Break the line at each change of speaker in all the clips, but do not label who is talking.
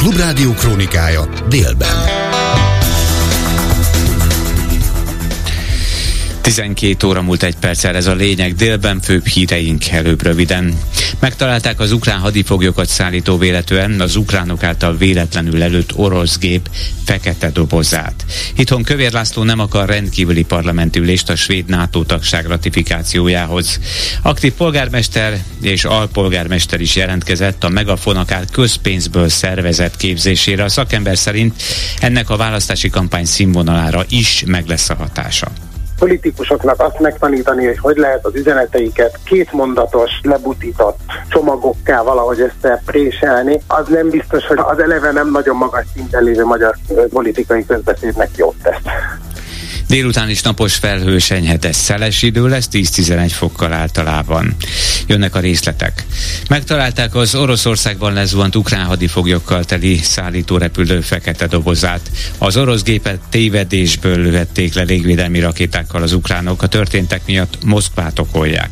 Klubrádió krónikája délben.
12 óra múlt egy perccel ez a lényeg, délben főbb híreink előbb röviden. Megtalálták az ukrán hadifoglyokat szállító véletően az ukránok által véletlenül előtt orosz gép fekete dobozát. Itthon Kövér László nem akar rendkívüli parlamenti ülést a svéd NATO tagság ratifikációjához. Aktív polgármester és alpolgármester is jelentkezett a Megafon akár közpénzből szervezett képzésére. A szakember szerint ennek a választási kampány színvonalára is meg lesz a hatása
politikusoknak azt megtanítani, hogy hogy lehet az üzeneteiket kétmondatos, lebutított csomagokká valahogy összepréselni, az nem biztos, hogy az eleve nem nagyon magas szinten lévő magyar politikai közbeszédnek jót tesz.
Délután is napos felhős enyhetes szeles idő lesz, 10-11 fokkal általában. Jönnek a részletek. Megtalálták az Oroszországban lezuhant ukrán hadifoglyokkal teli szállítórepülő fekete dobozát. Az orosz gépet tévedésből lőhették le légvédelmi rakétákkal az ukránok. A történtek miatt Moszkvát okolják.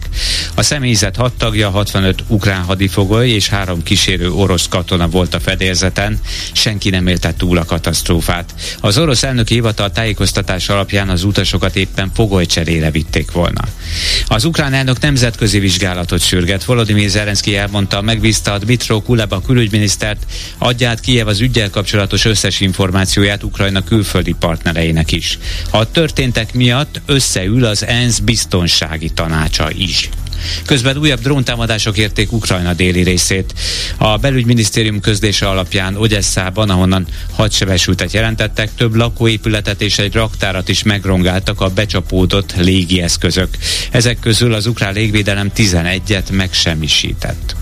A személyzet hat tagja, 65 ukrán hadifogoly és három kísérő orosz katona volt a fedélzeten. Senki nem élte túl a katasztrófát. Az orosz elnöki hivatal tájékoztatás alapján után az utasokat éppen fogolycserére vitték volna. Az ukrán elnök nemzetközi vizsgálatot sürget. Volodymyr Zelenszky elmondta, megbízta a Dmitro Kuleba külügyminisztert, adja át Kiev az ügyel kapcsolatos összes információját Ukrajna külföldi partnereinek is. A történtek miatt összeül az ENSZ biztonsági tanácsa is. Közben újabb dróntámadások érték Ukrajna déli részét. A belügyminisztérium közlése alapján Ogyesszában, ahonnan hadsebesültet jelentettek, több lakóépületet és egy raktárat is megrongáltak a becsapódott légieszközök. Ezek közül az ukrán légvédelem 11-et megsemmisített.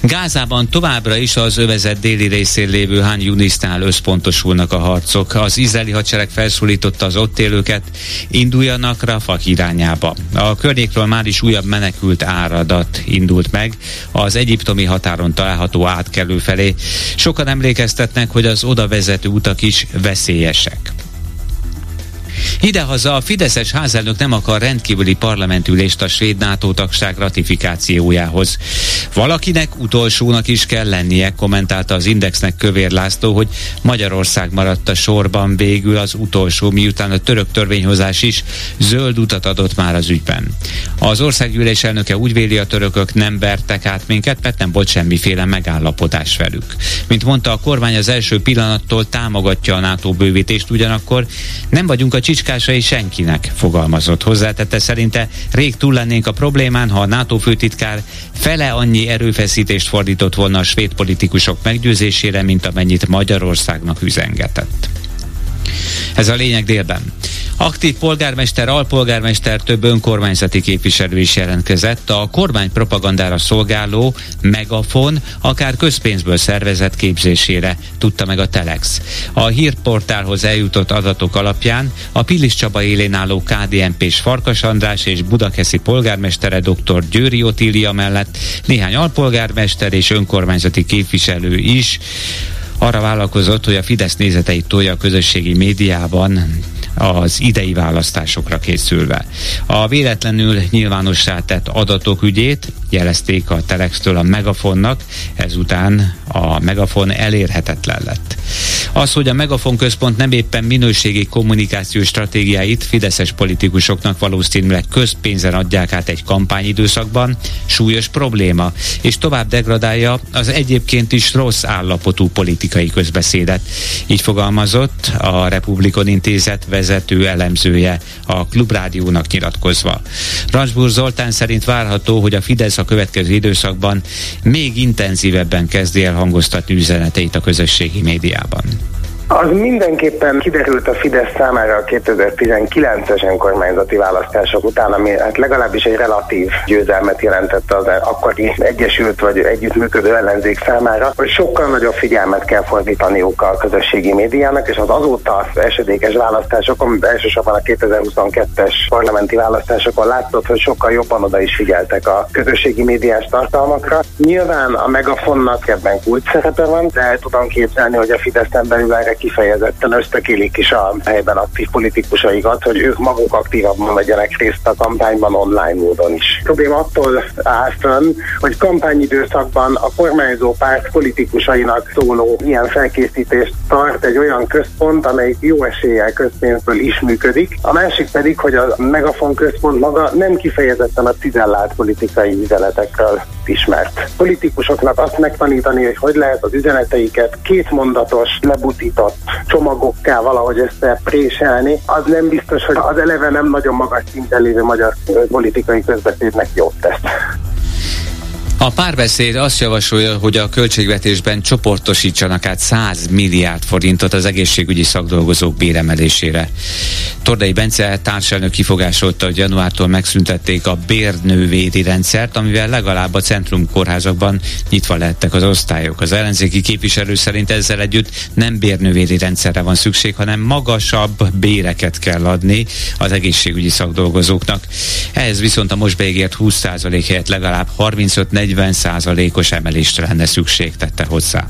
Gázában továbbra is az övezet déli részén lévő Han Yunisnál összpontosulnak a harcok. Az izraeli hadsereg felszólította az ott élőket, induljanak Rafah irányába. A környékről már is újabb menekült áradat indult meg az egyiptomi határon található átkelő felé. Sokan emlékeztetnek, hogy az oda vezető utak is veszélyesek. Idehaza a Fideszes házelnök nem akar rendkívüli parlamentülést a svéd NATO tagság ratifikációjához. Valakinek utolsónak is kell lennie, kommentálta az Indexnek Kövér László, hogy Magyarország maradt a sorban végül az utolsó, miután a török törvényhozás is zöld utat adott már az ügyben. Az országgyűlés elnöke úgy véli, a törökök nem vertek át minket, mert nem volt semmiféle megállapodás velük. Mint mondta, a kormány az első pillanattól támogatja a NATO bővítést, ugyanakkor nem vagyunk a csicskásai senkinek, fogalmazott. Hozzátette szerinte rég túl lennénk a problémán, ha a NATO főtitkár fele annyi erőfeszítést fordított volna a svéd politikusok meggyőzésére, mint amennyit Magyarországnak üzengetett. Ez a lényeg délben. Aktív polgármester, alpolgármester, több önkormányzati képviselő is jelentkezett. A kormány propagandára szolgáló Megafon akár közpénzből szervezett képzésére, tudta meg a Telex. A hírportálhoz eljutott adatok alapján a Pilis Csaba élén álló KDNP-s Farkas András és Budakeszi polgármestere dr. Győri Otília mellett néhány alpolgármester és önkormányzati képviselő is arra vállalkozott, hogy a Fidesz nézeteit tolja a közösségi médiában az idei választásokra készülve. A véletlenül nyilvánossá tett adatok ügyét jelezték a Telextől a Megafonnak, ezután a Megafon elérhetetlen lett. Az, hogy a Megafon központ nem éppen minőségi kommunikációs stratégiáit fideszes politikusoknak valószínűleg közpénzen adják át egy kampányidőszakban, súlyos probléma, és tovább degradálja az egyébként is rossz állapotú politikai közbeszédet. Így fogalmazott a Republikon Intézet vezető elemzője a Klubrádiónak nyilatkozva. Ransburg Zoltán szerint várható, hogy a Fidesz a következő időszakban még intenzívebben kezdi el hangoztatni üzeneteit a közösségi médiában.
Az mindenképpen kiderült a Fidesz számára a 2019-es önkormányzati választások után, ami hát legalábbis egy relatív győzelmet jelentett az akkori egyesült vagy együttműködő ellenzék számára, hogy sokkal nagyobb figyelmet kell fordítaniuk a közösségi médiának, és az azóta esedékes választásokon, elsősorban a 2022-es parlamenti választásokon látszott, hogy sokkal jobban oda is figyeltek a közösségi médiás tartalmakra. Nyilván a megafonnak ebben kulcs szerepe van, de el tudom képzelni, hogy a Fidesz belül erre kifejezetten ösztökélik is a helyben aktív politikusaikat, hogy ők maguk aktívabban vegyenek részt a kampányban online módon is. A probléma attól áll fönn, hogy kampányidőszakban a kormányzó párt politikusainak szóló ilyen felkészítést tart egy olyan központ, amely jó eséllyel közpénzből is működik. A másik pedig, hogy a Megafon központ maga nem kifejezetten a cizellált politikai üzenetekről ismert. Politikusoknak azt megtanítani, hogy hogy lehet az üzeneteiket két mondatos, lebutított csomagokká valahogy összepréselni, az nem biztos, hogy az eleve nem nagyon magas szinten lévő magyar politikai közbeszédnek jót tesz.
A párbeszéd azt javasolja, hogy a költségvetésben csoportosítsanak át 100 milliárd forintot az egészségügyi szakdolgozók béremelésére. Tordai Bence társelnök kifogásolta, hogy januártól megszüntették a bérnővédi rendszert, amivel legalább a centrum kórházakban nyitva lehettek az osztályok. Az ellenzéki képviselő szerint ezzel együtt nem bérnővédi rendszerre van szükség, hanem magasabb béreket kell adni az egészségügyi szakdolgozóknak. Ehhez viszont a most beígért 20% helyett legalább 35-40 40%-os emelésre lenne szükség, tette hozzá.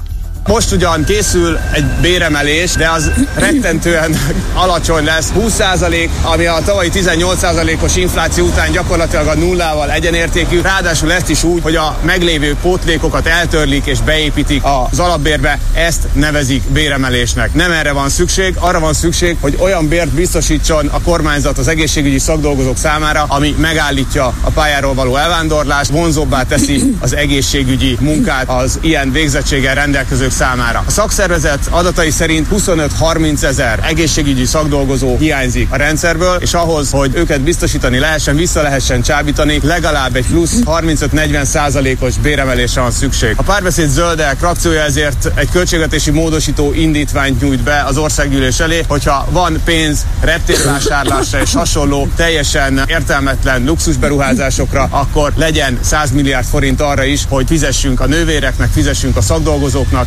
Most ugyan készül egy béremelés, de az rettentően alacsony lesz. 20%, ami a tavalyi 18%-os infláció után gyakorlatilag a nullával egyenértékű. Ráadásul ezt is úgy, hogy a meglévő pótlékokat eltörlik és beépítik az alapbérbe. Ezt nevezik béremelésnek. Nem erre van szükség, arra van szükség, hogy olyan bért biztosítson a kormányzat az egészségügyi szakdolgozók számára, ami megállítja a pályáról való elvándorlást, vonzóbbá teszi az egészségügyi munkát az ilyen végzettséggel rendelkezők számára. A szakszervezet adatai szerint 25-30 ezer egészségügyi szakdolgozó hiányzik a rendszerből, és ahhoz, hogy őket biztosítani lehessen, vissza lehessen csábítani, legalább egy plusz 35-40 százalékos béremelésre van szükség. A párbeszéd zöldek frakciója ezért egy költségvetési módosító indítványt nyújt be az országgyűlés elé, hogyha van pénz reptérvásárlásra és hasonló teljesen értelmetlen luxusberuházásokra, akkor legyen 100 milliárd forint arra is, hogy fizessünk a nővéreknek, fizessünk a szakdolgozóknak.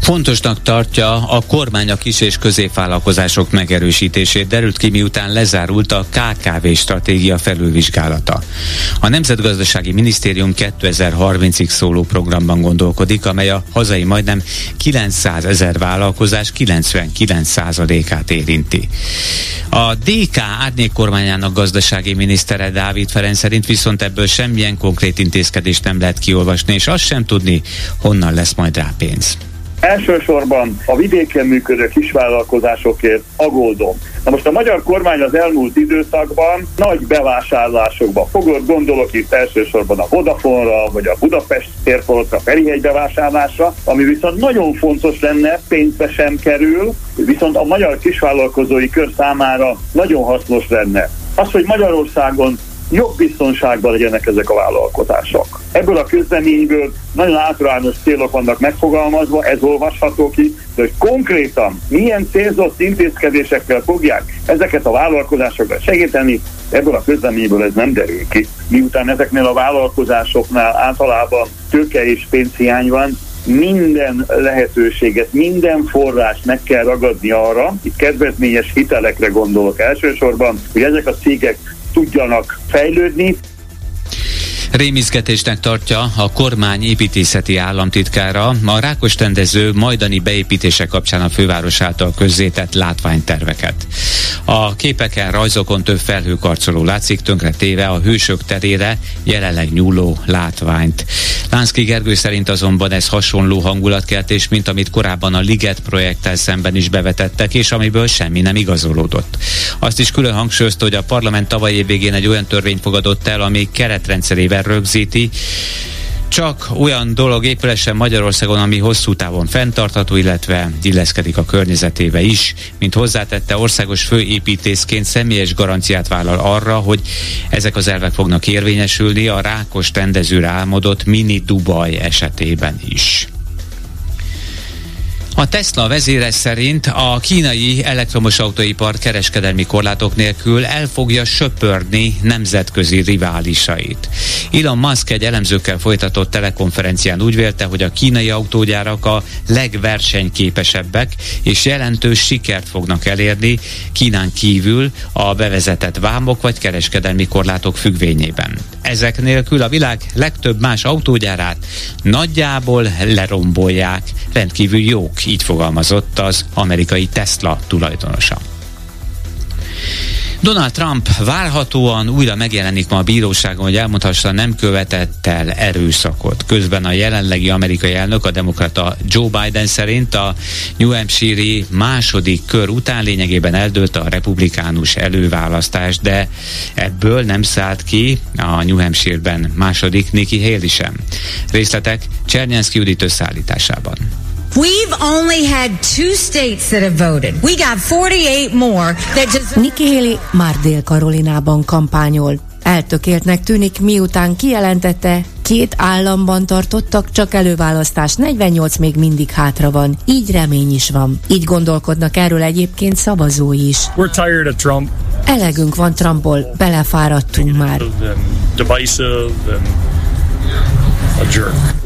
Fontosnak tartja a kormány a kis és középvállalkozások megerősítését, derült ki miután lezárult a KKV stratégia felülvizsgálata. A Nemzetgazdasági Minisztérium 2030-ig szóló programban gondolkodik, amely a hazai majdnem 900 ezer vállalkozás 99%-át érinti. A DK árnyék kormányának gazdasági minisztere Dávid Ferenc szerint viszont ebből semmilyen konkrét intézkedést nem lehet kiolvasni, és azt sem tudni, honnan lesz majd rá pénz.
Elsősorban a vidéken működő kisvállalkozásokért aggódom. Na most a magyar kormány az elmúlt időszakban nagy bevásárlásokba fogott, gondolok itt elsősorban a Vodafone-ra, vagy a Budapest térfoltra, Ferihegy bevásárlásra, ami viszont nagyon fontos lenne, pénzbe sem kerül, viszont a magyar kisvállalkozói kör számára nagyon hasznos lenne. Az, hogy Magyarországon jogbiztonságban legyenek ezek a vállalkozások. Ebből a közleményből nagyon általános célok vannak megfogalmazva, ez olvasható ki, de hogy konkrétan milyen célzott intézkedésekkel fogják ezeket a vállalkozásokat segíteni, ebből a közleményből ez nem derül ki. Miután ezeknél a vállalkozásoknál általában tőke és pénzhiány van, minden lehetőséget, minden forrás meg kell ragadni arra, itt kedvezményes hitelekre gondolok elsősorban, hogy ezek a cégek tudjanak fejlődni.
Rémizgetésnek tartja a kormány építészeti államtitkára a rákos tendező majdani beépítése kapcsán a főváros által közzétett látványterveket. A képeken, rajzokon több felhőkarcoló látszik tönkre téve a hősök terére jelenleg nyúló látványt. Lánszki Gergő szerint azonban ez hasonló hangulatkeltés, mint amit korábban a Liget projekttel szemben is bevetettek, és amiből semmi nem igazolódott. Azt is külön hangsúlyozta, hogy a parlament tavaly végén egy olyan törvényt fogadott el, ami keretrendszerével rögzíti, csak olyan dolog épülessen Magyarországon, ami hosszú távon fenntartható, illetve illeszkedik a környezetébe is, mint hozzátette országos főépítészként személyes garanciát vállal arra, hogy ezek az elvek fognak érvényesülni a rákos tendezőre álmodott mini Dubaj esetében is. A Tesla vezére szerint a kínai elektromos autóipar kereskedelmi korlátok nélkül el fogja söpörni nemzetközi riválisait. Elon Musk egy elemzőkkel folytatott telekonferencián úgy vélte, hogy a kínai autógyárak a legversenyképesebbek és jelentős sikert fognak elérni Kínán kívül a bevezetett vámok vagy kereskedelmi korlátok függvényében. Ezek nélkül a világ legtöbb más autógyárát nagyjából lerombolják, rendkívül jók így fogalmazott az amerikai Tesla tulajdonosa. Donald Trump várhatóan újra megjelenik ma a bíróságon, hogy elmondhassa, nem követett el erőszakot. Közben a jelenlegi amerikai elnök, a demokrata Joe Biden szerint a New Hampshire második kör után lényegében eldőlt a republikánus előválasztás, de ebből nem szállt ki a New Hampshire-ben második Nikki Haley sem. Részletek Csernyánszki Judit összeállításában. We've only had two states that have voted. We got 48 more that just...
Nikki Haley már Dél-Karolinában kampányol. Eltökéltnek tűnik, miután kijelentette, két államban tartottak, csak előválasztás, 48 még mindig hátra van. Így remény is van. Így gondolkodnak erről egyébként szavazói is. We're tired of Trump. Elegünk van Trumpból, belefáradtunk már. Divisive and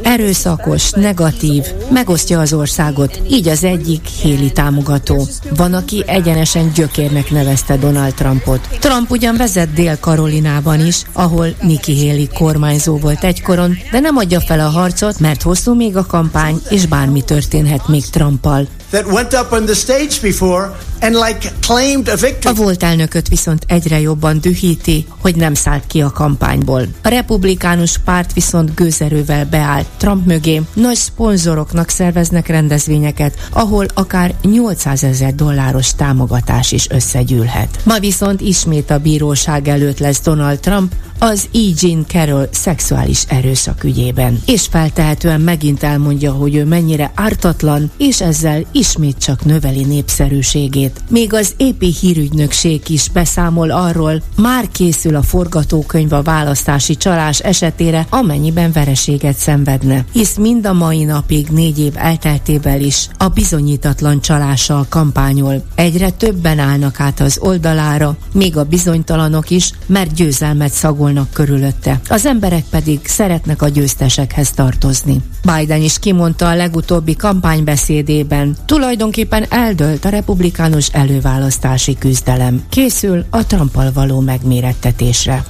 Erőszakos, negatív, megosztja az országot, így az egyik Héli támogató. Van, aki egyenesen gyökérnek nevezte Donald Trumpot. Trump ugyan vezet Dél-Karolinában is, ahol Nikki Haley kormányzó volt egykoron, de nem adja fel a harcot, mert hosszú még a kampány, és bármi történhet még Trumpal that went up on the stage before and like claimed a victory. A volt elnököt viszont egyre jobban dühíti, hogy nem szállt ki a kampányból. A republikánus párt viszont gőzerővel beállt Trump mögé, nagy szponzoroknak szerveznek rendezvényeket, ahol akár 800 ezer dolláros támogatás is összegyűlhet. Ma viszont ismét a bíróság előtt lesz Donald Trump, az E. Jean Carroll szexuális erőszak ügyében, és feltehetően megint elmondja, hogy ő mennyire ártatlan, és ezzel ismét csak növeli népszerűségét. Még az épi hírügynökség is beszámol arról, már készül a forgatókönyv a választási csalás esetére, amennyiben vereséget szenvedne. Hisz mind a mai napig négy év elteltével is a bizonyítatlan csalással kampányol. Egyre többen állnak át az oldalára, még a bizonytalanok is, mert győzelmet szagolnak körülötte. Az emberek pedig szeretnek a győztesekhez tartozni. Biden is kimondta a legutóbbi kampánybeszédében, tulajdonképpen eldölt a republikánus előválasztási küzdelem. Készül a Trumpal való megmérettetésre.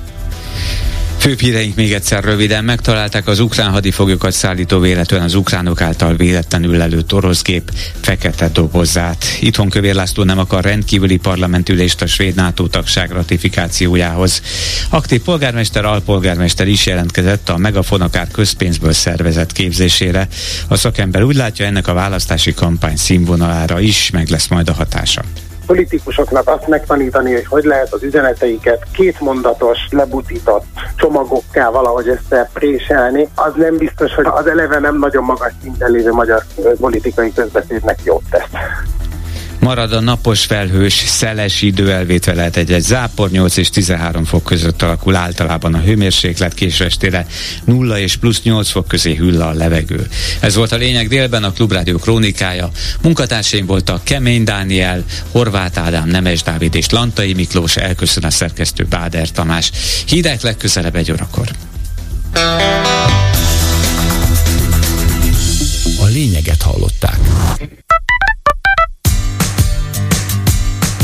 Főbb híreink még egyszer röviden. Megtalálták az ukrán hadifoglyokat szállító véletlenül az ukránok által véletlenül lelőtt oroszgép fekete dobozát. Itthon Kövér László nem akar rendkívüli parlamentülést a svéd NATO tagság ratifikációjához. Aktív polgármester, alpolgármester is jelentkezett a Megafonakár közpénzből szervezett képzésére. A szakember úgy látja, ennek a választási kampány színvonalára is meg lesz majd a hatása
politikusoknak azt megtanítani, hogy hogy lehet az üzeneteiket kétmondatos, lebutított csomagokká valahogy összepréselni, az nem biztos, hogy az eleve nem nagyon magas szinten lévő magyar politikai közbeszédnek jót tesz.
Marad a napos felhős, szeles idő elvétve lehet egy-egy zápor, 8 és 13 fok között alakul általában a hőmérséklet, késő estére 0 és plusz 8 fok közé hüll a levegő. Ez volt a lényeg délben a Klubrádió krónikája. Munkatársaim voltak Kemény Dániel, Horváth Ádám, Nemes Dávid és Lantai Miklós, elköszön a szerkesztő Báder Tamás. Hírek legközelebb egy órakor.
A lényeget hallották.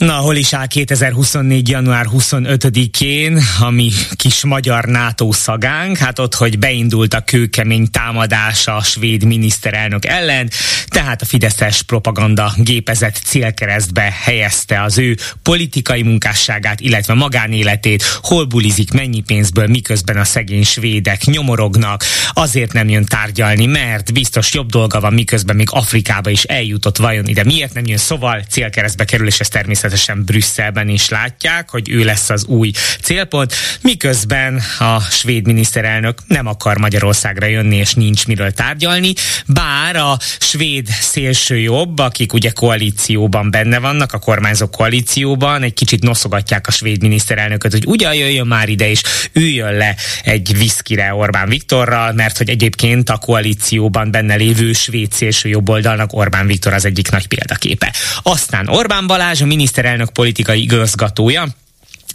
Na, hol is áll 2024. január 25-én, ami kis magyar NATO szagánk, hát ott, hogy beindult a kőkemény támadás a svéd miniszterelnök ellen, tehát a Fideszes propaganda gépezet célkeresztbe helyezte az ő politikai munkásságát, illetve magánéletét, hol bulizik, mennyi pénzből, miközben a szegény svédek nyomorognak, azért nem jön tárgyalni, mert biztos jobb dolga van, miközben még Afrikába is eljutott vajon ide. Miért nem jön? Szóval célkeresztbe kerül, és ez természetesen természetesen Brüsszelben is látják, hogy ő lesz az új célpont, miközben a svéd miniszterelnök nem akar Magyarországra jönni, és nincs miről tárgyalni, bár a svéd szélső jobb, akik ugye koalícióban benne vannak, a kormányzó koalícióban, egy kicsit noszogatják a svéd miniszterelnököt, hogy ugyan jöjjön már ide, és üljön le egy viszkire Orbán Viktorral, mert hogy egyébként a koalícióban benne lévő svéd szélső jobboldalnak Orbán Viktor az egyik nagy példaképe. Aztán Orbán Balázs, a miniszter miniszterelnök politikai igazgatója,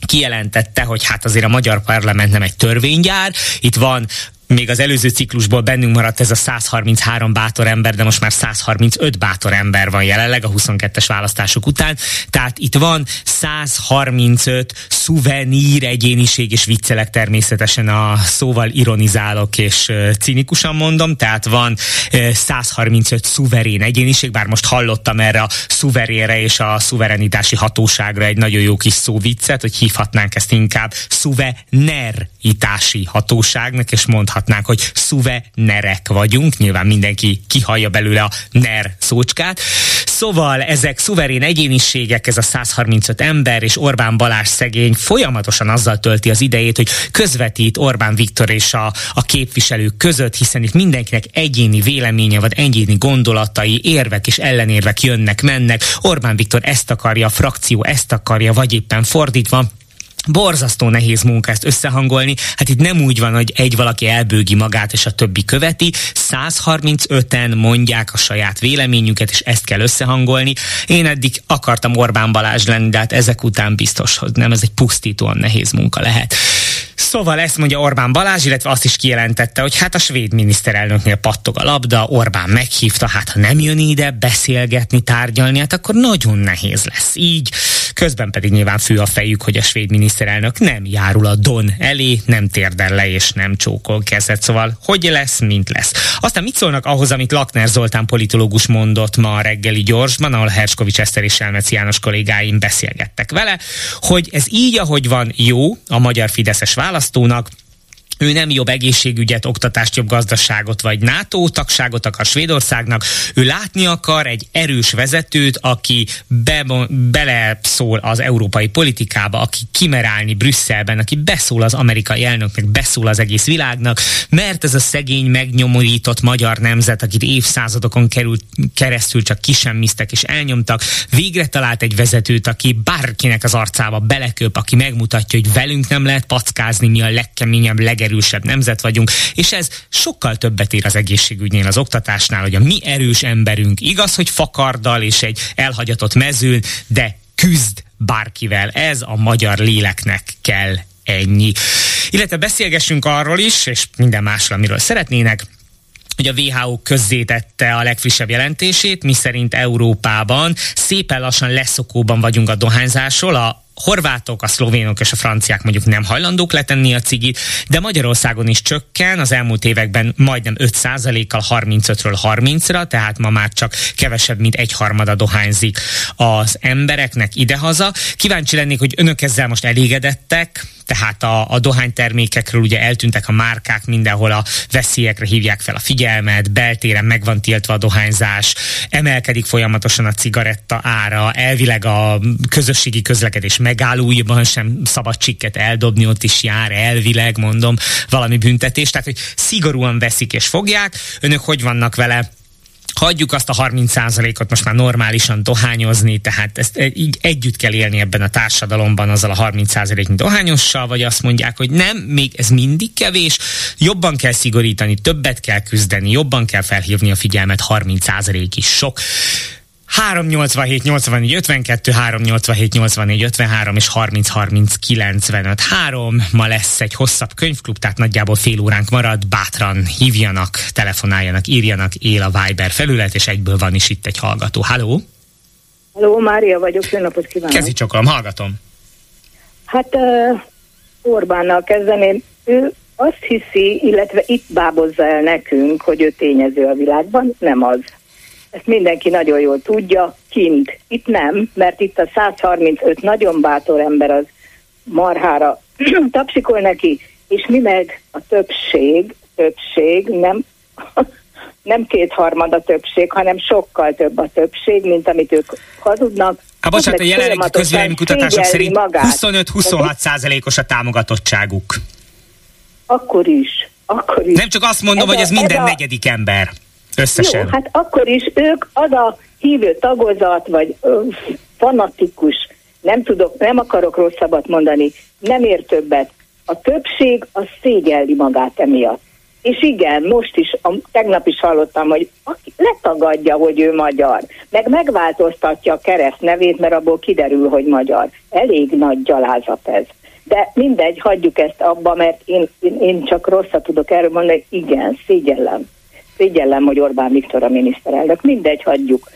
kijelentette, hogy hát azért a magyar parlament nem egy törvénygyár, itt van még az előző ciklusból bennünk maradt ez a 133 bátor ember, de most már 135 bátor ember van jelenleg a 22-es választások után. Tehát itt van 135 szuvenír egyéniség, és viccelek természetesen a szóval ironizálok és cinikusan mondom, tehát van 135 szuverén egyéniség, bár most hallottam erre a szuverére és a szuverenitási hatóságra egy nagyon jó kis szóviccet, hogy hívhatnánk ezt inkább szuveneritási hatóságnak, és mondhatnánk mondhatnánk, hogy szuvenerek vagyunk, nyilván mindenki kihallja belőle a ner szócskát. Szóval ezek szuverén egyéniségek, ez a 135 ember, és Orbán Balázs szegény folyamatosan azzal tölti az idejét, hogy közvetít Orbán Viktor és a, a képviselők között, hiszen itt mindenkinek egyéni véleménye, vagy egyéni gondolatai, érvek és ellenérvek jönnek, mennek. Orbán Viktor ezt akarja, a frakció ezt akarja, vagy éppen fordítva borzasztó nehéz munka ezt összehangolni. Hát itt nem úgy van, hogy egy valaki elbőgi magát, és a többi követi. 135-en mondják a saját véleményüket, és ezt kell összehangolni. Én eddig akartam Orbán Balázs lenni, de hát ezek után biztos, hogy nem, ez egy pusztítóan nehéz munka lehet. Szóval ezt mondja Orbán Balázs, illetve azt is kijelentette, hogy hát a svéd miniszterelnöknél pattog a labda, Orbán meghívta, hát ha nem jön ide beszélgetni, tárgyalni, hát akkor nagyon nehéz lesz. Így közben pedig nyilván fő a fejük, hogy a svéd miniszterelnök nem járul a Don elé, nem térdel le és nem csókol kezet, szóval hogy lesz, mint lesz. Aztán mit szólnak ahhoz, amit Lakner Zoltán politológus mondott ma a reggeli gyorsban, ahol Herskovics Eszter és Selmec János kollégáim beszélgettek vele, hogy ez így, ahogy van, jó a magyar Fideszes választónak, ő nem jobb egészségügyet, oktatást, jobb gazdaságot vagy NATO tagságot akar Svédországnak, ő látni akar egy erős vezetőt, aki be, beleszól az európai politikába, aki kimerálni Brüsszelben, aki beszól az amerikai elnöknek, beszól az egész világnak, mert ez a szegény, megnyomorított magyar nemzet, akit évszázadokon került, keresztül csak kisemmiztek és elnyomtak, végre talált egy vezetőt, aki bárkinek az arcába beleköp, aki megmutatja, hogy velünk nem lehet packázni, mi a legkeményebb, lege legerősebb nemzet vagyunk, és ez sokkal többet ér az egészségügynél, az oktatásnál, hogy a mi erős emberünk igaz, hogy fakarddal és egy elhagyatott mezőn, de küzd bárkivel. Ez a magyar léleknek kell ennyi. Illetve beszélgessünk arról is, és minden másról, amiről szeretnének, hogy a WHO közzétette a legfrissebb jelentését, miszerint Európában szépen lassan leszokóban vagyunk a dohányzásról, a horvátok, a szlovénok és a franciák mondjuk nem hajlandók letenni a cigit, de Magyarországon is csökken, az elmúlt években majdnem 5%-kal 35-ről 30-ra, tehát ma már csak kevesebb, mint egy harmada dohányzik az embereknek idehaza. Kíváncsi lennék, hogy önök ezzel most elégedettek, tehát a, a dohánytermékekről ugye eltűntek a márkák, mindenhol a veszélyekre hívják fel a figyelmet, beltéren meg van tiltva a dohányzás, emelkedik folyamatosan a cigaretta ára, elvileg a közösségi közlekedés megállóiban sem szabad csikket eldobni, ott is jár elvileg, mondom, valami büntetés, tehát hogy szigorúan veszik és fogják. Önök hogy vannak vele? Hagyjuk azt a 30%-ot most már normálisan dohányozni, tehát ezt így együtt kell élni ebben a társadalomban azzal a 30%-nyi dohányossal, vagy azt mondják, hogy nem, még ez mindig kevés, jobban kell szigorítani, többet kell küzdeni, jobban kell felhívni a figyelmet, 30% is sok. 387 84 52, 387 84 53 és 30 30 95 3. Ma lesz egy hosszabb könyvklub, tehát nagyjából fél óránk marad. Bátran hívjanak, telefonáljanak, írjanak, él a Viber felület, és egyből van is itt egy hallgató. Halló?
Halló, Mária vagyok, jó napot kívánok.
Kezdj csokolom, hallgatom.
Hát uh, Orbánnal kezdeném. Ő azt hiszi, illetve itt bábozza el nekünk, hogy ő tényező a világban, nem az ezt mindenki nagyon jól tudja, kint. Itt nem, mert itt a 135 nagyon bátor ember az marhára tapsikol neki, és mi meg a többség, többség, nem, nem kétharmad a többség, hanem sokkal több a többség, mint amit ők hazudnak.
Hát bocsánat, a jelenlegi közvéleménykutatások szerint 25-26 százalékos a támogatottságuk.
Akkor is. Akkor is.
Nem csak azt mondom, ez hogy ez a, minden ez a... negyedik ember. Összesen.
Jó, hát akkor is ők az a hívő tagozat, vagy ö, fanatikus, nem tudok, nem akarok rosszabbat mondani, nem ér többet. A többség az szégyelli magát emiatt. És igen, most is, a, tegnap is hallottam, hogy aki letagadja, hogy ő magyar, meg megváltoztatja a kereszt nevét, mert abból kiderül, hogy magyar. Elég nagy gyalázat ez. De mindegy, hagyjuk ezt abba, mert én, én, én csak rosszat tudok erről mondani, igen, szégyellem. Szégyellem, hogy Orbán Viktor a miniszterelnök. Mindegy, hagyjuk.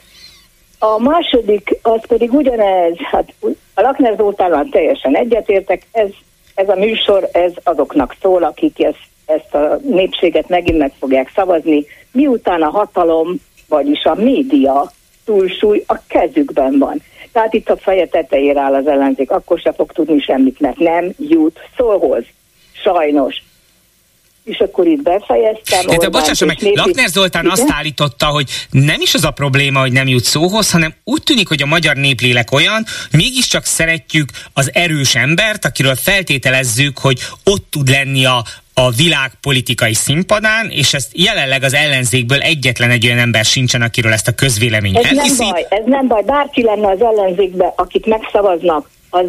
A második, az pedig ugyanez, hát a Lakner Zoltánnal teljesen egyetértek, ez, ez a műsor, ez azoknak szól, akik ezt, ezt a népséget megint meg fogják szavazni, miután a hatalom, vagyis a média túlsúly a kezükben van. Tehát itt a feje tetejére áll az ellenzék, akkor se fog tudni semmit, mert nem jut szóhoz. Sajnos és akkor itt befejeztem.
De te bocsássa meg, népi... Lakner Zoltán Igen? azt állította, hogy nem is az a probléma, hogy nem jut szóhoz, hanem úgy tűnik, hogy a magyar néplélek olyan, mégiscsak szeretjük az erős embert, akiről feltételezzük, hogy ott tud lenni a, a világ politikai színpadán, és ezt jelenleg az ellenzékből egyetlen egy olyan ember sincsen, akiről ezt a közvélemény
ez elhiszi. Nem baj, ez nem baj, bárki lenne az ellenzékbe, akit megszavaznak, az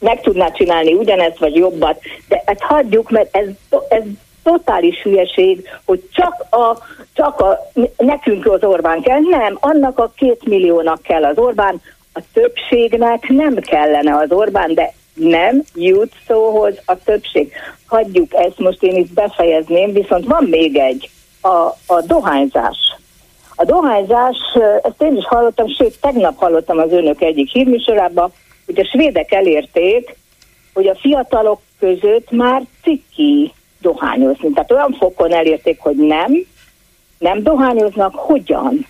meg tudná csinálni ugyanezt vagy jobbat, de ezt hagyjuk, mert ez, ez totális hülyeség, hogy csak a, csak a, nekünk az Orbán kell. Nem, annak a két milliónak kell az Orbán, a többségnek nem kellene az Orbán, de nem jut szóhoz a többség. Hagyjuk ezt, most én itt befejezném, viszont van még egy, a, a dohányzás. A dohányzás, ezt én is hallottam, sőt, tegnap hallottam az önök egyik hírműsorában, hogy a svédek elérték, hogy a fiatalok között már ciki dohányozni. Tehát olyan fokon elérték, hogy nem, nem dohányoznak, hogyan?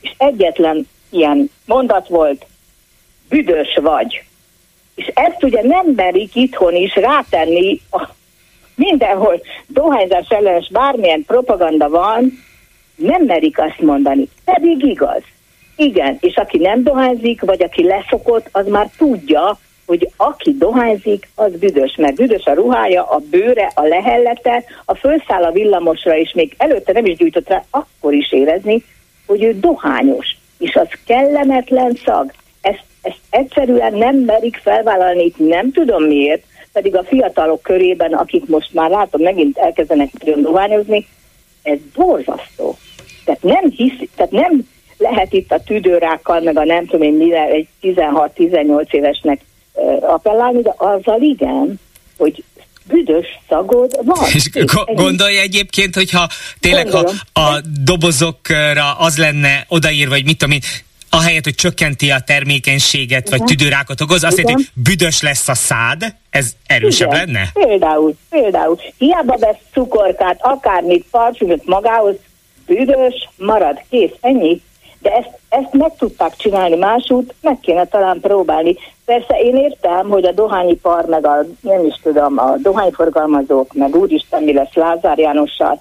És egyetlen ilyen mondat volt, büdös vagy. És ezt ugye nem merik itthon is rátenni a mindenhol dohányzás ellenes bármilyen propaganda van, nem merik azt mondani. Pedig igaz. Igen, és aki nem dohányzik, vagy aki leszokott, az már tudja, hogy aki dohányzik, az büdös, mert büdös a ruhája, a bőre, a lehellete, a fölszáll a villamosra, és még előtte nem is gyújtott rá, akkor is érezni, hogy ő dohányos, és az kellemetlen szag. Ezt, ezt egyszerűen nem merik felvállalni, nem tudom miért, pedig a fiatalok körében, akik most már látom, megint elkezdenek nagyon dohányozni, ez borzasztó. Tehát nem hisz, tehát nem lehet itt a tüdőrákkal, meg a nem tudom én mire egy 16-18 évesnek appellálni, de azzal igen, hogy büdös szagod van.
És gondolja egyébként, hogyha tényleg ha a dobozokra az lenne odaírva, hogy mit tudom én, ahelyett, hogy csökkenti a termékenységet, vagy tüdőrákot okoz, azt jelenti, hogy büdös lesz a szád, ez erősebb Igen. lenne?
Például, például. Hiába vesz cukorkát, akármit, parfümöt magához, büdös, marad, kész, ennyi. De ezt, ezt meg tudták csinálni másút, meg kéne talán próbálni. Persze én értem, hogy a dohányipar, meg a, nem is tudom, a dohányforgalmazók, meg úristen mi lesz Lázár Jánossal,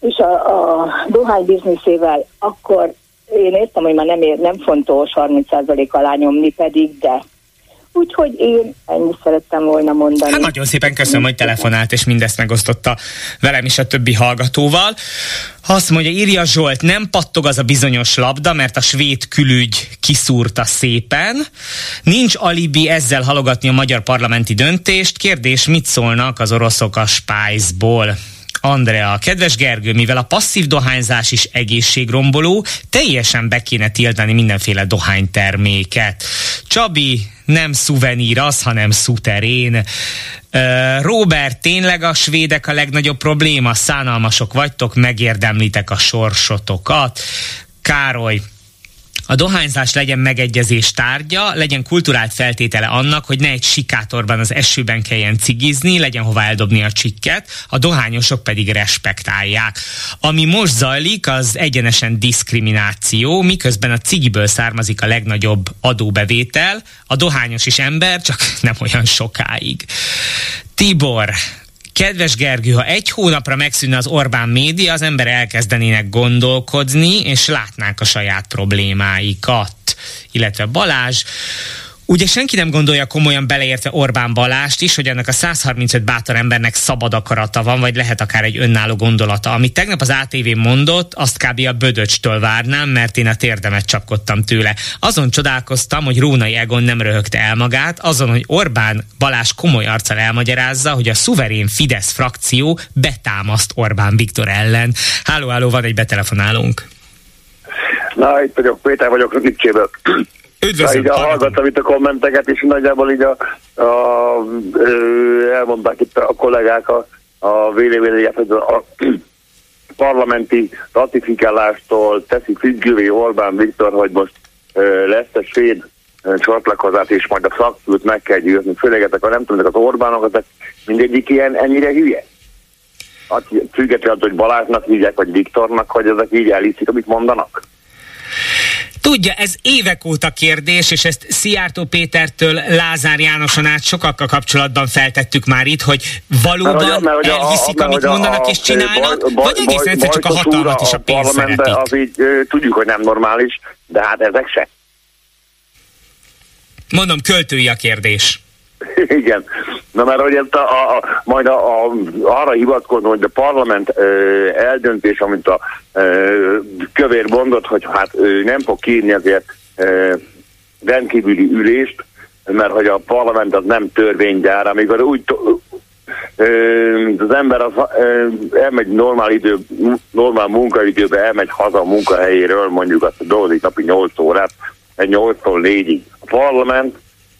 és a, a dohány bizniszével, akkor én értem, hogy már nem, ér, nem fontos 30% alá nyomni pedig, de Úgyhogy én ennyit szerettem volna mondani.
Hát nagyon szépen köszönöm, hogy telefonált, és mindezt megosztotta velem is a többi hallgatóval. Azt mondja, írja Zsolt, nem pattog az a bizonyos labda, mert a svéd külügy kiszúrta szépen. Nincs alibi ezzel halogatni a magyar parlamenti döntést. Kérdés, mit szólnak az oroszok a Spice-ból? Andrea, kedves Gergő, mivel a passzív dohányzás is egészségromboló, teljesen be kéne tiltani mindenféle dohányterméket. Csabi, nem szuvenír az, hanem szuterén. Robert, tényleg a svédek a legnagyobb probléma? Szánalmasok vagytok, megérdemlitek a sorsotokat. Károly, a dohányzás legyen megegyezés tárgya, legyen kulturált feltétele annak, hogy ne egy sikátorban az esőben kelljen cigizni, legyen hova eldobni a csikket, a dohányosok pedig respektálják. Ami most zajlik, az egyenesen diszkrimináció, miközben a cigiből származik a legnagyobb adóbevétel, a dohányos is ember, csak nem olyan sokáig. Tibor, Kedves Gergő, ha egy hónapra megszűnne az Orbán média, az ember elkezdenének gondolkodni, és látnák a saját problémáikat. Illetve Balázs, Ugye senki nem gondolja komolyan beleértve Orbán Balást is, hogy ennek a 135 bátor embernek szabad akarata van, vagy lehet akár egy önálló gondolata. Amit tegnap az ATV mondott, azt kb. a Bödöcstől várnám, mert én a térdemet csapkodtam tőle. Azon csodálkoztam, hogy Rónai Egon nem röhögte el magát, azon, hogy Orbán Balás komoly arccal elmagyarázza, hogy a szuverén Fidesz frakció betámaszt Orbán Viktor ellen. Háló, háló, van egy betelefonálónk.
Na, itt vagyok, Péter vagyok, Lipcséből.
Üdvözlöm!
Így a hallgattam itt a kommenteket, és nagyjából így a, a, ö, elmondták itt a kollégák a, a véleményeket, hogy a, a parlamenti ratifikálástól teszik függővé Orbán Viktor, hogy most ö, lesz egy svéd csatlakozás, és majd a szakült meg kell győzni. Főleg ezek a nem tudom, az Orbánok, ezek mindegyik ilyen ennyire hülye. Függetlenül, hogy Balázsnak hívják, vagy Viktornak, hogy ezek így elhiszik, amit mondanak.
Tudja, ez évek óta kérdés, és ezt Szijjártó Pétertől Lázár Jánoson át sokakkal kapcsolatban feltettük már itt, hogy valóban mert, mert, elhiszik, a, amit mondanak a, és csinálnak, baj, baj, vagy egész egyszer csak a hatalmat és a pénzt szeretik.
Az így tudjuk, hogy nem normális, de hát ezek se.
Mondom, költői a kérdés.
Igen. Na mert ezt a, a, majd a, a, arra hivatkozom, hogy a parlament ö, eldöntés, amit a ö, kövér mondott, hogy hát ö, nem fog kírni azért ö, rendkívüli ülést, mert hogy a parlament az nem törvénygyár, amikor úgy ö, az ember az, ö, elmegy normál idő, normál munkaidőbe, elmegy haza a munkahelyéről, mondjuk azt dolgozik napi 8 órát, egy 8-tól 4-ig. A parlament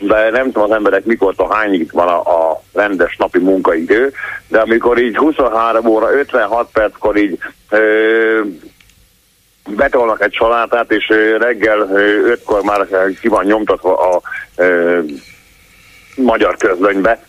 de nem tudom az emberek mikor a hányig van a, a rendes napi munkaidő, de amikor így 23 óra 56 perckor így ö, betolnak egy salátát, és reggel 5-kor már ki van nyomtatva a ö, magyar közlönybe,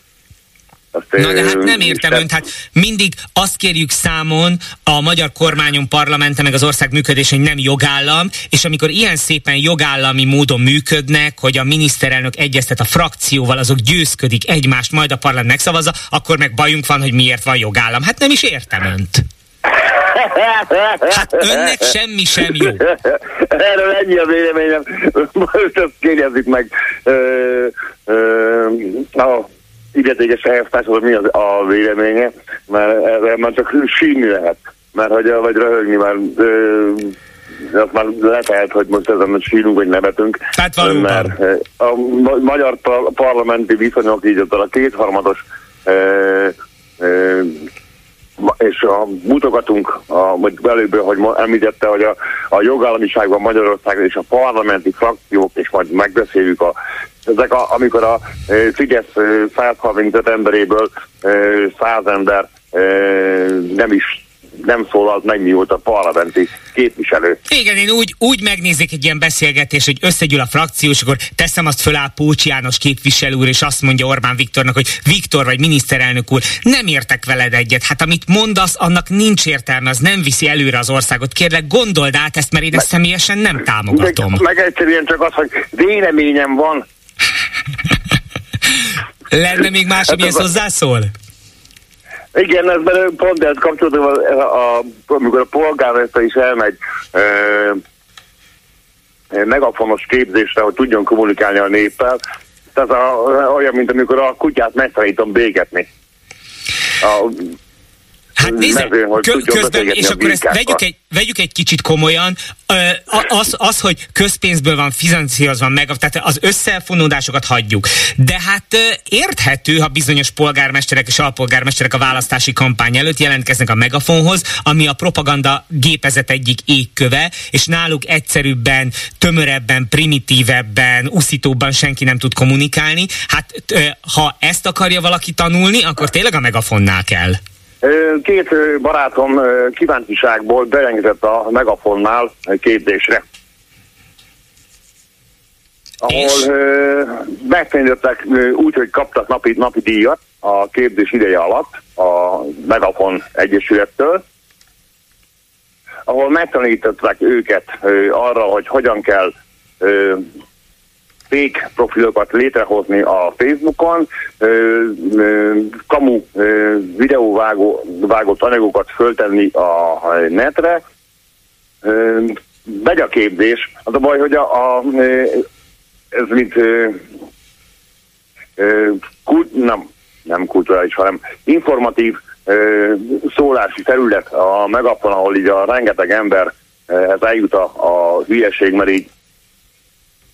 Na de hát nem értem önt, hát mindig azt kérjük számon a magyar kormányon, parlamente, meg az ország működés, hogy nem jogállam, és amikor ilyen szépen jogállami módon működnek, hogy a miniszterelnök egyeztet a frakcióval, azok győzködik egymást, majd a parlament megszavazza, akkor meg bajunk van, hogy miért van jogállam. Hát nem is értem önt. Hát önnek semmi sem jó.
Erről ennyi a véleményem. Most azt kérdezzük meg. Ö, ö, ö, illetékes elvtárshoz mi az a véleménye, mert erre már csak sínni lehet, mert hogy, vagy röhögni, mert ö, azt már lehet, hogy most ezen a sírunk, vagy nevetünk.
Hát Mert
a magyar parlamenti viszonyok így a kétharmados ö, ö, és a, mutogatunk, a, vagy előbb, hogy említette, hogy a, a jogállamiságban Magyarországon és a parlamenti frakciók, és majd megbeszéljük a ezek, a, amikor a Fidesz 135 emberéből 100 ember nem is nem szólalt meg mióta parlamenti képviselő.
Igen, én úgy, úgy megnézik egy ilyen beszélgetés, hogy összegyűl a frakció, és akkor teszem azt föl Pócs János képviselő úr, és azt mondja Orbán Viktornak, hogy Viktor vagy miniszterelnök úr, nem értek veled egyet. Hát amit mondasz, annak nincs értelme, az nem viszi előre az országot. Kérlek, gondold át ezt, mert én ezt személyesen nem támogatom.
Meg, meg egyszerűen csak az, hogy véleményem van,
lenne még más, ami ezt hozzászól?
Igen, ez pont ez kapcsolódik, a, a, amikor a polgármester is elmegy e, megafonos képzésre, hogy tudjon kommunikálni a néppel. Tehát a, olyan, mint amikor a kutyát megtanítom bégetni. A,
Hát nézze, kö- közben, és akkor ezt vegyük egy, vegyük egy kicsit komolyan, az, az, hogy közpénzből van finanszírozva meg, tehát az összefonódásokat hagyjuk. De hát érthető, ha bizonyos polgármesterek és alpolgármesterek a választási kampány előtt jelentkeznek a megafonhoz, ami a propaganda gépezet egyik égköve, és náluk egyszerűbben, tömörebben, primitívebben, uszítóbban senki nem tud kommunikálni. Hát ha ezt akarja valaki tanulni, akkor tényleg a megafonnál kell.
Két barátom kíváncsiságból beengedett a Megafonnál képzésre. Ahol megfénylődtek úgy, hogy kaptak napi, napi díjat a képzés ideje alatt a Megafon Egyesülettől, ahol megtanították őket arra, hogy hogyan kell fake profilokat létrehozni a Facebookon, kamu videóvágott anyagokat föltenni a netre. Megy a képzés. Az a baj, hogy a, a ez mint kult, nem, nem kulturális, hanem informatív szólási terület a megapon, ahol így a rengeteg ember ez eljut a, a hülyeség, mert így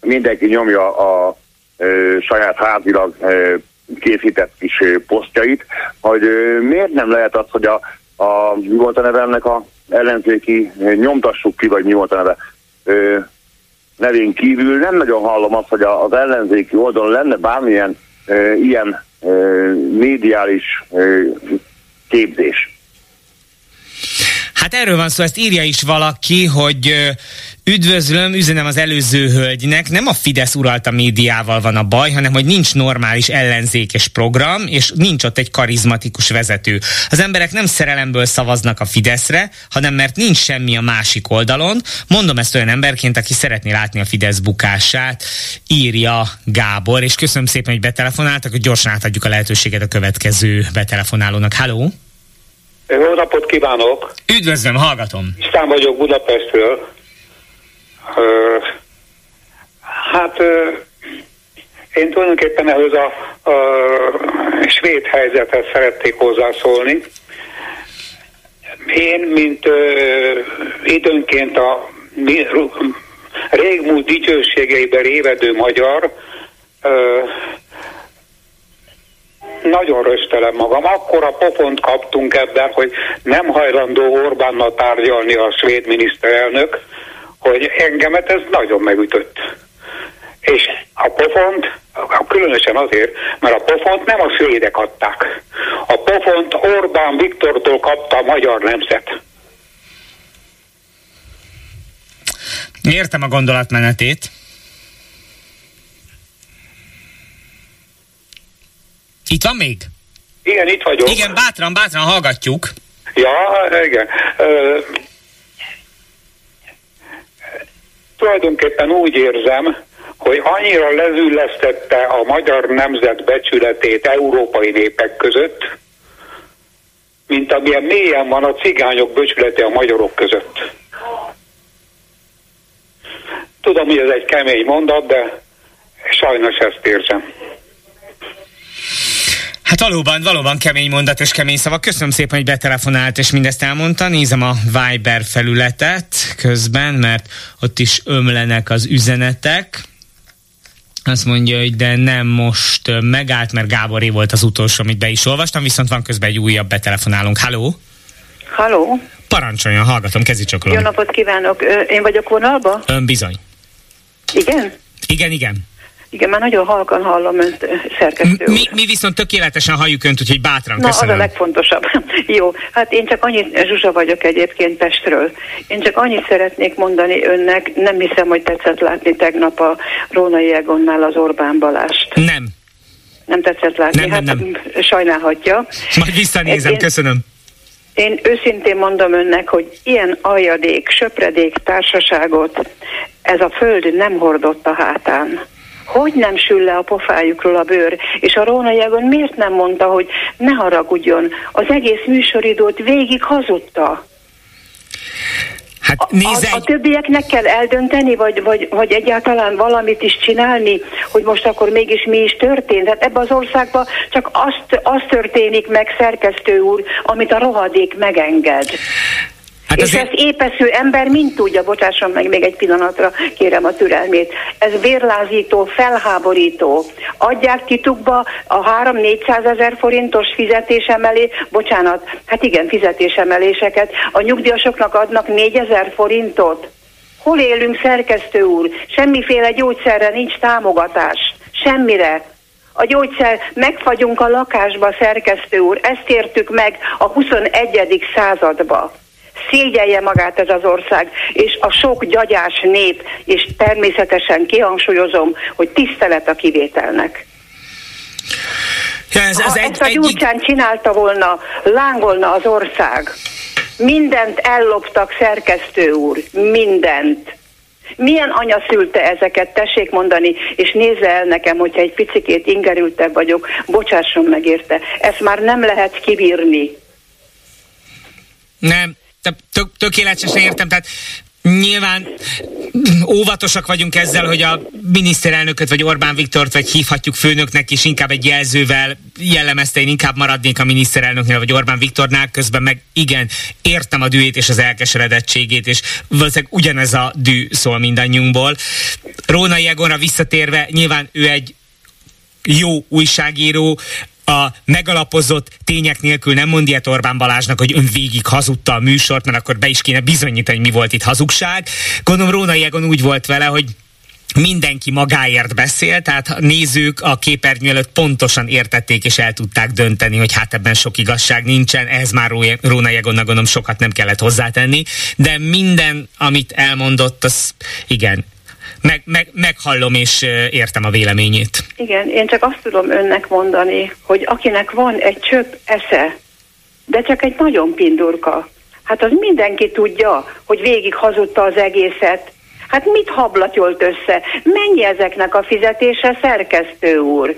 mindenki nyomja a ö, saját házilag ö, készített kis ö, posztjait, hogy ö, miért nem lehet az, hogy a, a mi volt a neve ennek a ellenzéki nyomtassuk ki, vagy mi volt a neve ö, nevén kívül nem nagyon hallom azt, hogy az ellenzéki oldalon lenne bármilyen ö, ilyen ö, médiális ö, képzés.
Hát erről van szó, ezt írja is valaki, hogy üdvözlöm, üzenem az előző hölgynek, nem a Fidesz uralta médiával van a baj, hanem hogy nincs normális ellenzékes program, és nincs ott egy karizmatikus vezető. Az emberek nem szerelemből szavaznak a Fideszre, hanem mert nincs semmi a másik oldalon. Mondom ezt olyan emberként, aki szeretné látni a Fidesz bukását, írja Gábor, és köszönöm szépen, hogy betelefonáltak, hogy gyorsan átadjuk a lehetőséget a következő betelefonálónak. Halló!
Jó napot kívánok!
Üdvözlöm, hallgatom!
Istán vagyok Budapestről. Hát én tulajdonképpen ehhez a, a svéd helyzethez szerették hozzászólni. Én, mint ö, időnként a mi, régmúlt dicsőségeiben révedő magyar, ö, nagyon röstelem magam. Akkor a pofont kaptunk ebben, hogy nem hajlandó Orbánnal tárgyalni a svéd miniszterelnök, hogy engemet ez nagyon megütött. És a pofont, különösen azért, mert a pofont nem a svédek adták. A pofont Orbán Viktortól kapta a magyar nemzet.
Értem a gondolatmenetét. Itt van még?
Igen, itt vagyok.
Igen, bátran, bátran hallgatjuk.
Ja, igen. Ö, tulajdonképpen úgy érzem, hogy annyira lezüllesztette a magyar nemzet becsületét európai népek között, mint amilyen mélyen van a cigányok becsülete a magyarok között. Tudom, hogy ez egy kemény mondat, de sajnos ezt érzem.
Hát valóban, valóban kemény mondat és kemény szava. Köszönöm szépen, hogy betelefonált és mindezt elmondta. Nézem a Viber felületet közben, mert ott is ömlenek az üzenetek. Azt mondja, hogy de nem most megállt, mert Gáboré volt az utolsó, amit be is olvastam, viszont van közben egy újabb betelefonálunk. Halló?
Halló?
Parancsoljon, hallgatom, csak
Jó napot kívánok. Én vagyok vonalba?
Ön bizony.
Igen?
Igen, igen.
Igen, már nagyon halkan hallom önt, szerkesztő
mi, mi viszont tökéletesen halljuk önt, úgyhogy bátran
Na,
köszönöm.
az a legfontosabb. Jó, hát én csak annyit, Zsuzsa vagyok egyébként Pestről. Én csak annyit szeretnék mondani önnek, nem hiszem, hogy tetszett látni tegnap a Rónai Egonnál az Orbán Balást.
Nem.
Nem tetszett látni?
Nem,
hát
nem, nem.
sajnálhatja.
Majd visszanézem,
Én-
köszönöm.
Én őszintén mondom önnek, hogy ilyen aljadék, söpredék társaságot ez a föld nem hordott a hátán. Hogy nem sül le a pofájukról a bőr? És a Róna Jágon miért nem mondta, hogy ne haragudjon? Az egész műsoridót végig hazudta.
Hát
A,
nézze,
a többieknek kell eldönteni, vagy, vagy, vagy egyáltalán valamit is csinálni, hogy most akkor mégis mi is történt. Hát ebben az országban csak azt, az történik meg, szerkesztő úr, amit a rohadék megenged.
Hát
és
azért-
ezt épesző ember mind tudja, bocsásson meg még egy pillanatra, kérem a türelmét. Ez vérlázító, felháborító. Adják titukba a 3-400 ezer forintos fizetésemelé, bocsánat, hát igen, fizetésemeléseket. A nyugdíjasoknak adnak 4 ezer forintot. Hol élünk, szerkesztő úr? Semmiféle gyógyszerre nincs támogatás. Semmire. A gyógyszer, megfagyunk a lakásba, szerkesztő úr. Ezt értük meg a 21. századba. Szégyelje magát ez az ország, és a sok gyagyás nép, és természetesen kihangsúlyozom, hogy tisztelet a kivételnek.
Ja, ez, ez
ha
egy,
ezt a Gyurcsán csinálta volna, lángolna az ország. Mindent elloptak, szerkesztő úr, mindent. Milyen anya szülte ezeket, tessék mondani, és nézze el nekem, hogyha egy picikét ingerültebb vagyok, bocsásson meg érte. Ezt már nem lehet kibírni.
nem, tök, tök, tökéletesen értem, tehát Nyilván óvatosak vagyunk ezzel, hogy a miniszterelnököt vagy Orbán Viktort vagy hívhatjuk főnöknek, és inkább egy jelzővel jellemezte, én inkább maradnék a miniszterelnöknél vagy Orbán Viktornál, közben meg igen, értem a dühét és az elkeseredettségét, és valószínűleg ugyanez a dű szól mindannyiunkból. Róna Jegonra visszatérve, nyilván ő egy jó újságíró, a megalapozott tények nélkül nem mondja ilyet Orbán Balázsnak, hogy ön végig hazudta a műsort, mert akkor be is kéne bizonyítani, hogy mi volt itt hazugság. Gondolom Róna Jegon úgy volt vele, hogy mindenki magáért beszél, tehát nézők a képernyő előtt pontosan értették és el tudták dönteni, hogy hát ebben sok igazság nincsen, ehhez már Róna Jegonnak gondolom sokat nem kellett hozzátenni, de minden, amit elmondott, az igen, meg, meg, meghallom és értem a véleményét.
Igen, én csak azt tudom önnek mondani, hogy akinek van egy csöpp esze, de csak egy nagyon pindurka, hát az mindenki tudja, hogy végig hazudta az egészet. Hát mit hablatyolt össze? Mennyi ezeknek a fizetése, szerkesztő úr?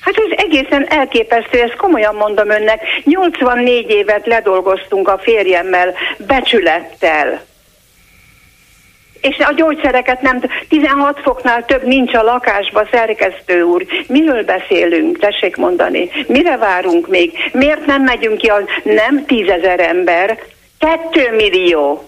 Hát ez egészen elképesztő, ezt komolyan mondom önnek. 84 évet ledolgoztunk a férjemmel, becsülettel és a gyógyszereket nem, 16 foknál több nincs a lakásba, szerkesztő úr. Miről beszélünk, tessék mondani? Mire várunk még? Miért nem megyünk ki a nem tízezer ember, kettő millió?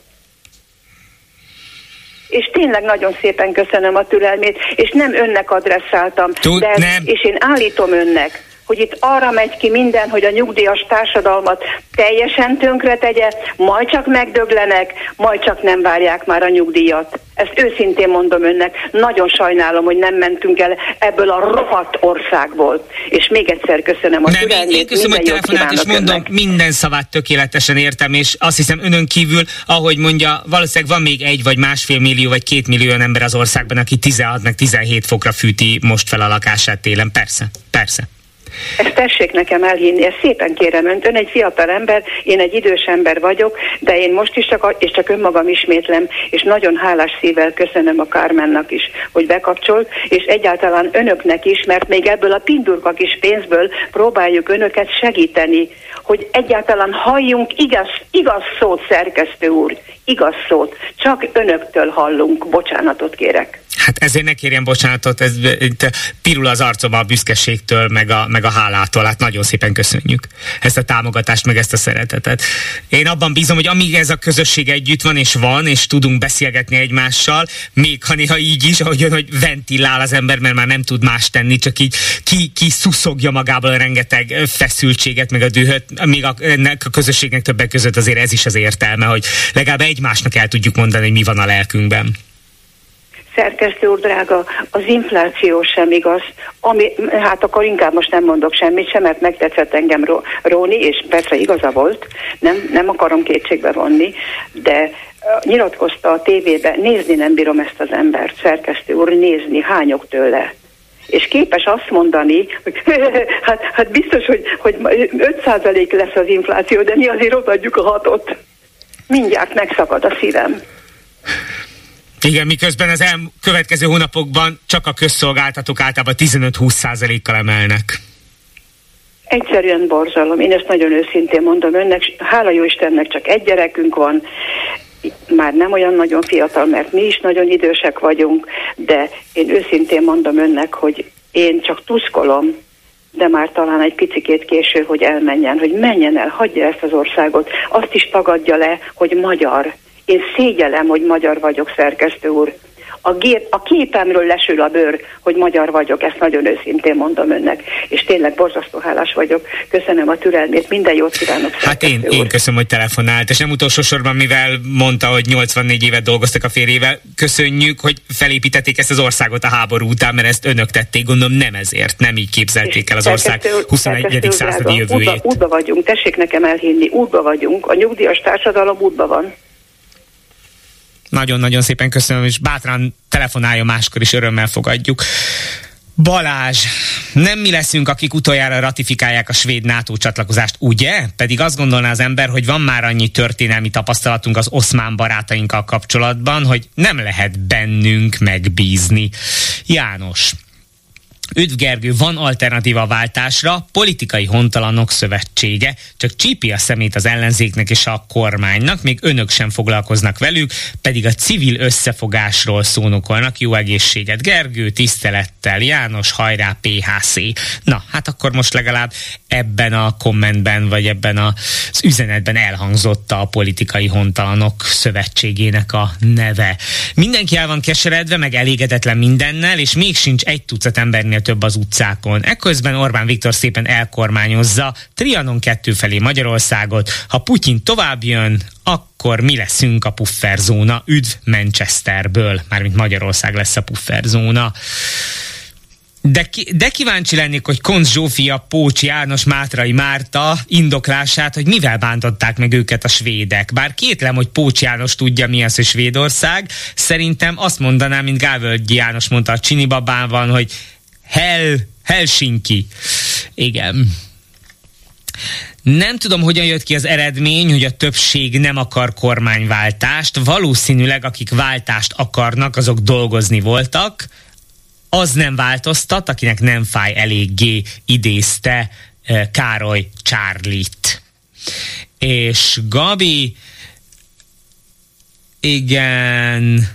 és tényleg nagyon szépen köszönöm a türelmét, és nem önnek adresszáltam,
Tud,
de
nem.
és én állítom önnek, hogy itt arra megy ki minden, hogy a nyugdíjas társadalmat teljesen tönkre tegye, majd csak megdöglenek, majd csak nem várják már a nyugdíjat. Ezt őszintén mondom önnek, nagyon sajnálom, hogy nem mentünk el ebből a rohadt országból. És még egyszer köszönöm a
nem,
türelmét,
én köszönöm, hogy telefonált, és mondom, önnek. minden szavát tökéletesen értem, és azt hiszem önön kívül, ahogy mondja, valószínűleg van még egy vagy másfél millió, vagy két millió olyan ember az országban, aki 16 meg 17 fokra fűti most fel a lakását télen. Persze, persze.
Ezt tessék nekem elhinni, ezt szépen kérem önt. Ön egy fiatal ember, én egy idős ember vagyok, de én most is csak, és csak önmagam ismétlem, és nagyon hálás szívvel köszönöm a Kármennak is, hogy bekapcsolt, és egyáltalán önöknek is, mert még ebből a pindurka kis pénzből próbáljuk önöket segíteni, hogy egyáltalán halljunk igaz, igaz szót, szerkesztő úr, igaz szót. Csak önöktől hallunk, bocsánatot kérek.
Hát ezért ne kérjem bocsánatot, ez pirul az arcom a büszkeségtől, meg a, meg a hálától. Hát nagyon szépen köszönjük ezt a támogatást, meg ezt a szeretetet. Én abban bízom, hogy amíg ez a közösség együtt van, és van, és tudunk beszélgetni egymással, még ha néha így is, ahogy hogy ventilál az ember, mert már nem tud más tenni, csak így ki, ki szuszogja magából a rengeteg feszültséget, meg a dühöt, még a, ennek a közösségnek többek között azért ez is az értelme, hogy legalább egymásnak el tudjuk mondani, hogy mi van a lelkünkben
szerkesztő úr drága, az infláció sem igaz, ami, hát akkor inkább most nem mondok semmit sem, mert megtetszett engem Róni, és persze igaza volt, nem, nem akarom kétségbe vonni, de nyilatkozta a tévébe, nézni nem bírom ezt az embert, szerkesztő úr, nézni, hányok tőle és képes azt mondani, hogy hát, hát biztos, hogy, hogy 5% lesz az infláció, de mi azért odaadjuk a hatot. Mindjárt megszakad a szívem.
Igen, miközben az el következő hónapokban csak a közszolgáltatók általában 15-20%-kal emelnek.
Egyszerűen borzalom. Én ezt nagyon őszintén mondom önnek. Hála jó Istennek csak egy gyerekünk van. Már nem olyan nagyon fiatal, mert mi is nagyon idősek vagyunk, de én őszintén mondom önnek, hogy én csak tuszkolom, de már talán egy picikét késő, hogy elmenjen, hogy menjen el, hagyja ezt az országot, azt is tagadja le, hogy magyar, én szégyelem, hogy magyar vagyok, szerkesztő úr. A, gép, a képemről lesül a bőr, hogy magyar vagyok, ezt nagyon őszintén mondom önnek, és tényleg borzasztó hálás vagyok. Köszönöm a türelmét, minden jót kívánok.
Hát én, úr. én köszönöm, hogy telefonált, és nem utolsó sorban, mivel mondta, hogy 84 évet dolgoztak a férjével, köszönjük, hogy felépítették ezt az országot a háború után, mert ezt önök tették, gondolom nem ezért, nem így képzelték el az ország 21. századi jövőjét.
Útba, útba vagyunk, tessék nekem elhinni, útba vagyunk, a nyugdíjas társadalom útba van.
Nagyon-nagyon szépen köszönöm, és bátran telefonálja máskor is, örömmel fogadjuk. Balázs, nem mi leszünk, akik utoljára ratifikálják a svéd NATO csatlakozást, ugye? Pedig azt gondolná az ember, hogy van már annyi történelmi tapasztalatunk az oszmán barátainkkal kapcsolatban, hogy nem lehet bennünk megbízni. János, Üdv Gergő, van alternatíva a váltásra, politikai hontalanok szövetsége, csak csípi a szemét az ellenzéknek és a kormánynak, még önök sem foglalkoznak velük, pedig a civil összefogásról szónokolnak. Jó egészséget, Gergő, tisztelettel, János, hajrá, PHC. Na, hát akkor most legalább ebben a kommentben, vagy ebben az üzenetben elhangzott a politikai hontalanok szövetségének a neve. Mindenki el van keseredve, meg elégedetlen mindennel, és még sincs egy tucat embernél több az utcákon. Ekközben Orbán Viktor szépen elkormányozza Trianon kettő felé Magyarországot. Ha Putyin tovább jön, akkor mi leszünk a pufferzóna. Üdv Manchesterből, mármint Magyarország lesz a pufferzóna. De, ki, de kíváncsi lennék, hogy Konz Zsófia, Pócs János, Mátrai Márta indoklását, hogy mivel bántották meg őket a svédek. Bár kétlem, hogy Pócs János tudja, mi az, hogy Svédország. Szerintem azt mondanám, mint Gávölgyi János mondta a Csinibabában, hogy Hel, Helsinki. Igen. Nem tudom, hogyan jött ki az eredmény, hogy a többség nem akar kormányváltást. Valószínűleg, akik váltást akarnak, azok dolgozni voltak. Az nem változtat, akinek nem fáj eléggé, idézte eh, Károly Csárlit. És Gabi, igen,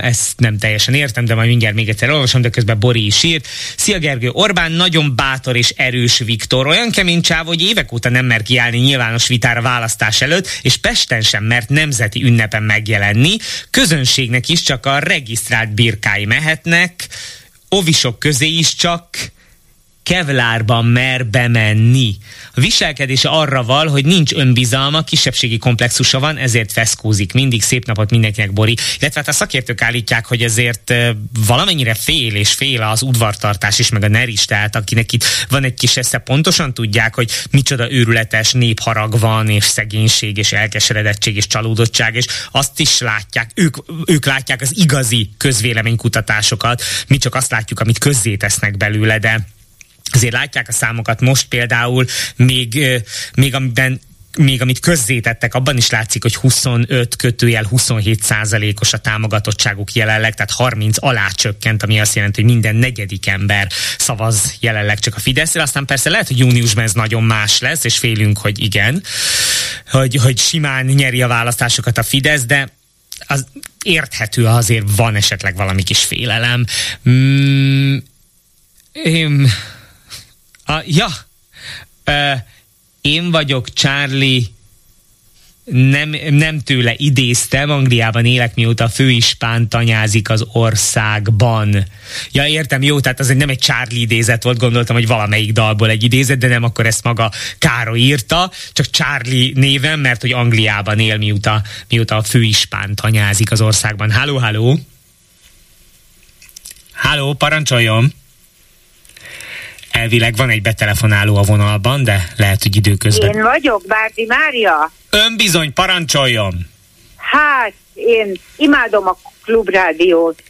ezt nem teljesen értem, de majd mindjárt még egyszer olvasom, de közben Bori is írt. Szia Gergő, Orbán nagyon bátor és erős Viktor, olyan kemény csáv, hogy évek óta nem mer kiállni nyilvános vitára választás előtt, és Pesten sem mert nemzeti ünnepen megjelenni. Közönségnek is csak a regisztrált birkái mehetnek, ovisok közé is csak kevlárban mer bemenni. A viselkedése arra val, hogy nincs önbizalma, kisebbségi komplexusa van, ezért feszkózik. Mindig szép napot mindenkinek, Bori. Illetve hát a szakértők állítják, hogy ezért valamennyire fél és fél az udvartartás is, meg a ner is, tehát akinek itt van egy kis esze, pontosan tudják, hogy micsoda őrületes népharag van, és szegénység, és elkeseredettség, és csalódottság, és azt is látják, ők, ők látják az igazi közvéleménykutatásokat, mi csak azt látjuk, amit közzétesznek belőle, de azért látják a számokat most például, még, még amiben még amit közzétettek, abban is látszik, hogy 25 kötőjel 27 százalékos a támogatottságuk jelenleg, tehát 30 alá csökkent, ami azt jelenti, hogy minden negyedik ember szavaz jelenleg csak a Fideszre. Aztán persze lehet, hogy júniusban ez nagyon más lesz, és félünk, hogy igen, hogy, hogy simán nyeri a választásokat a Fidesz, de az érthető, azért van esetleg valami kis félelem. Mm, én, a, ja, ö, én vagyok Charlie, nem, nem tőle idéztem, Angliában élek, mióta a főispán tanyázik az országban. Ja, értem, jó, tehát az nem egy Charlie idézet volt, gondoltam, hogy valamelyik dalból egy idézet, de nem akkor ezt maga Káro írta, csak Charlie néven, mert hogy Angliában él, mióta, mióta a főispán tanyázik az országban. Halló, halló! Halló, parancsoljon! Elvileg van egy betelefonáló a vonalban, de lehet, hogy időközben.
Én vagyok, Bárdi Mária.
Ön bizony, parancsoljon!
Hát, én imádom a klubrádiót.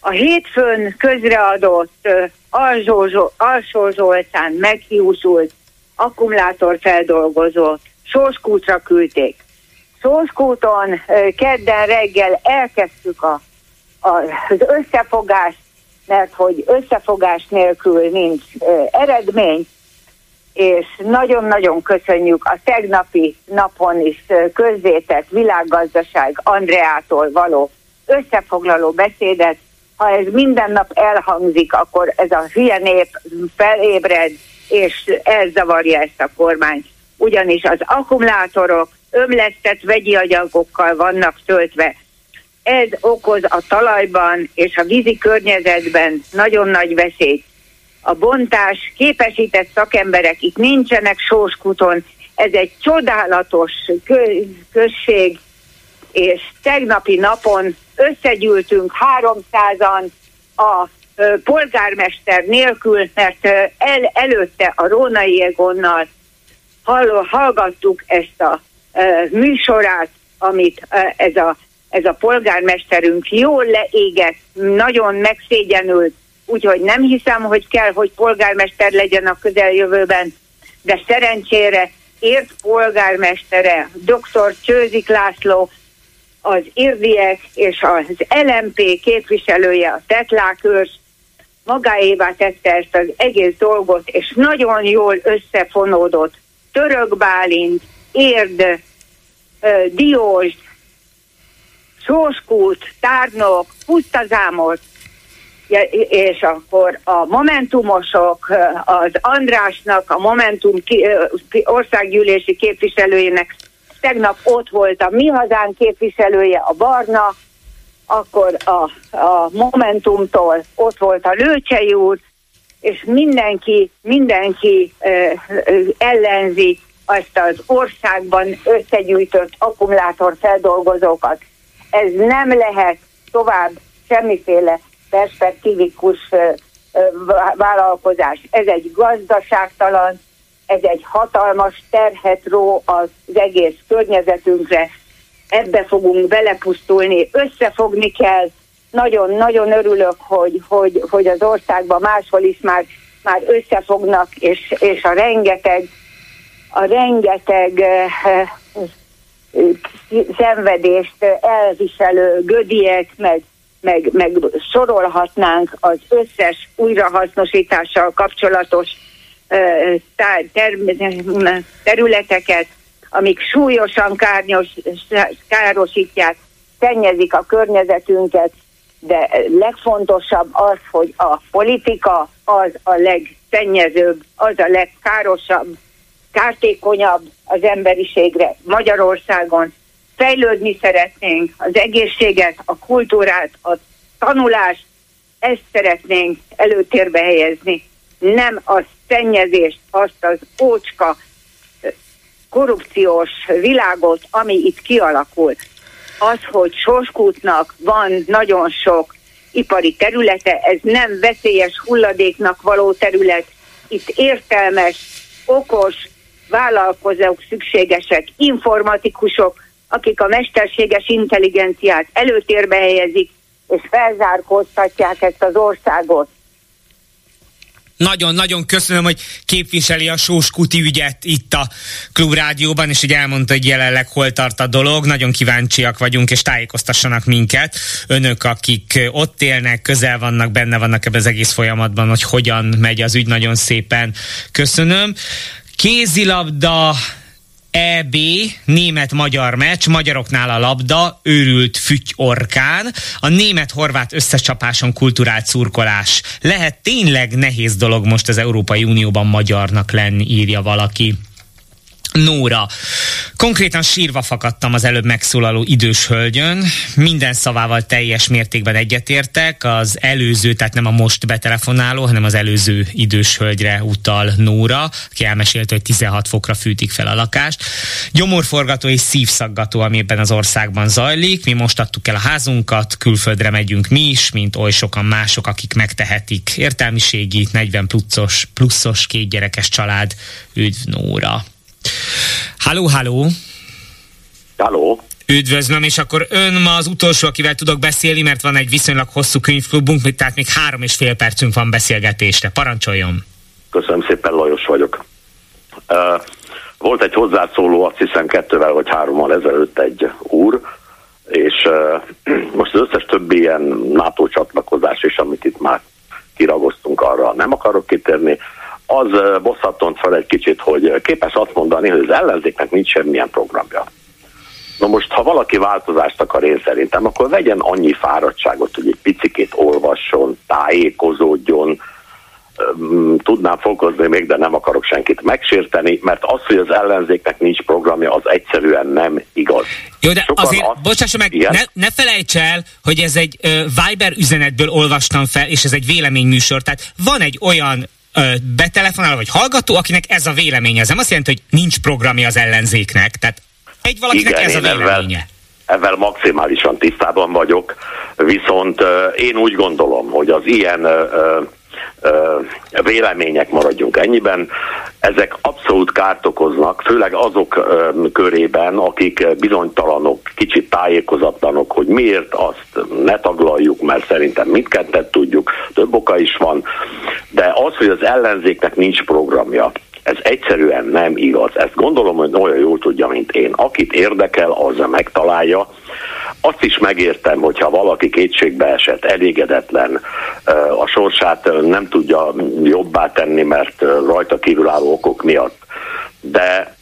A hétfőn közreadott Alsó, Alsó Zoltán meghiúsult akkumulátorfeldolgozót Sóskútra küldték. Sóskúton kedden reggel elkezdtük a, a, az összefogást mert hogy összefogás nélkül nincs eredmény, és nagyon-nagyon köszönjük a tegnapi napon is közzétett világgazdaság Andreától való összefoglaló beszédet. Ha ez minden nap elhangzik, akkor ez a hülye nép felébred, és elzavarja ezt a kormányt. Ugyanis az akkumulátorok ömlesztett vegyi anyagokkal vannak töltve, ez okoz a talajban és a vízi környezetben nagyon nagy veszélyt. A bontás képesített szakemberek itt nincsenek Sóskuton, ez egy csodálatos község, és tegnapi napon összegyűltünk 300-an a polgármester nélkül, mert el, előtte a Rónai Egonnal hall, hallgattuk ezt a műsorát, amit ez a ez a polgármesterünk jól leégett, nagyon megszégyenült, úgyhogy nem hiszem, hogy kell, hogy polgármester legyen a közeljövőben, de szerencsére ért polgármestere, dr. Csőzik László, az Irdiek és az LMP képviselője, a Tetlákőrs, magáévá tette ezt az egész dolgot, és nagyon jól összefonódott Török Bálint, Érd, Diós, Sóskút, Tárnok, Pusztazámot, és akkor a Momentumosok, az Andrásnak, a Momentum országgyűlési képviselőjének tegnap ott volt a Mi Hazán képviselője, a Barna, akkor a, a Momentumtól ott volt a Lőcsei úr, és mindenki, mindenki ellenzi azt az országban összegyűjtött akkumulátorfeldolgozókat. Ez nem lehet tovább semmiféle perspektívikus vállalkozás. Ez egy gazdaságtalan, ez egy hatalmas terhet ró az egész környezetünkre, ebbe fogunk belepusztulni, összefogni kell. Nagyon-nagyon örülök, hogy, hogy, hogy az országban máshol is már, már összefognak, és, és a rengeteg, a rengeteg szenvedést elviselő gödiek, meg, meg, meg sorolhatnánk az összes újrahasznosítással kapcsolatos területeket, amik súlyosan kárnyos, károsítják, szennyezik a környezetünket, de legfontosabb az, hogy a politika az a legszennyezőbb, az a legkárosabb, kártékonyabb az emberiségre Magyarországon. Fejlődni szeretnénk, az egészséget, a kultúrát, a tanulást, ezt szeretnénk előtérbe helyezni, nem a szennyezést, azt az ócska korrupciós világot, ami itt kialakult. Az, hogy Soskútnak van nagyon sok ipari területe, ez nem veszélyes hulladéknak való terület. Itt értelmes, okos vállalkozók szükségesek, informatikusok, akik a mesterséges intelligenciát előtérbe helyezik, és felzárkóztatják ezt az országot
nagyon-nagyon köszönöm, hogy képviseli a Sóskuti ügyet itt a Klubrádióban, és hogy elmondta, hogy jelenleg hol tart a dolog. Nagyon kíváncsiak vagyunk, és tájékoztassanak minket. Önök, akik ott élnek, közel vannak, benne vannak ebben az egész folyamatban, hogy hogyan megy az ügy. Nagyon szépen köszönöm. Kézilabda EB, német-magyar meccs, magyaroknál a labda, őrült füty orkán, a német-horvát összecsapáson kulturált szurkolás. Lehet tényleg nehéz dolog most az Európai Unióban magyarnak lenni, írja valaki. Nóra. Konkrétan sírva fakadtam az előbb megszólaló idős hölgyön. Minden szavával teljes mértékben egyetértek. Az előző, tehát nem a most betelefonáló, hanem az előző idős hölgyre utal Nóra, aki elmesélte, hogy 16 fokra fűtik fel a lakást. Gyomorforgató és szívszaggató, ami ebben az országban zajlik. Mi most adtuk el a házunkat, külföldre megyünk mi is, mint oly sokan mások, akik megtehetik. Értelmiségi, 40 pluszos, pluszos két gyerekes család. Üdv Nóra! Halló, halló!
Halló!
Üdvözlöm, és akkor ön ma az utolsó, akivel tudok beszélni, mert van egy viszonylag hosszú könyvklubunk, tehát még három és fél percünk van beszélgetésre. Parancsoljon!
Köszönöm szépen, Lajos vagyok. Uh, volt egy hozzászóló, azt hiszem kettővel vagy hárommal ezelőtt egy úr, és uh, most az összes többi ilyen NATO csatlakozás is, amit itt már kiragoztunk arra, nem akarok kitérni, az bosszatont fel egy kicsit, hogy képes azt mondani, hogy az ellenzéknek nincs semmilyen programja. Na most, ha valaki változást akar én szerintem, akkor vegyen annyi fáradtságot, hogy egy picikét olvasson, tájékozódjon, tudnám fokozni még, de nem akarok senkit megsérteni, mert az, hogy az ellenzéknek nincs programja, az egyszerűen nem igaz.
Jó, de Sokan azért, azt, bocsássa meg, ne, ne felejts el, hogy ez egy uh, Viber üzenetből olvastam fel, és ez egy véleményműsor, tehát van egy olyan betelefonál, vagy hallgató, akinek ez a véleménye. Ez nem azt jelenti, hogy nincs programja az ellenzéknek. Tehát egy valakinek Igen, ez a véleménye.
Ezzel, maximálisan tisztában vagyok, viszont én úgy gondolom, hogy az ilyen vélemények maradjunk ennyiben. Ezek abszolút kárt okoznak, főleg azok körében, akik bizonytalanok, kicsit tájékozatlanok, hogy miért azt ne taglaljuk, mert szerintem mindkettőt tudjuk, több oka is van, de az, hogy az ellenzéknek nincs programja, ez egyszerűen nem igaz. Ezt gondolom, hogy olyan jól tudja, mint én. Akit érdekel, az megtalálja. azt is megértem, hogyha valaki kétségbe esett, elégedetlen, a sorsát nem tudja jobbá tenni, mert rajta kívülálló okok miatt. De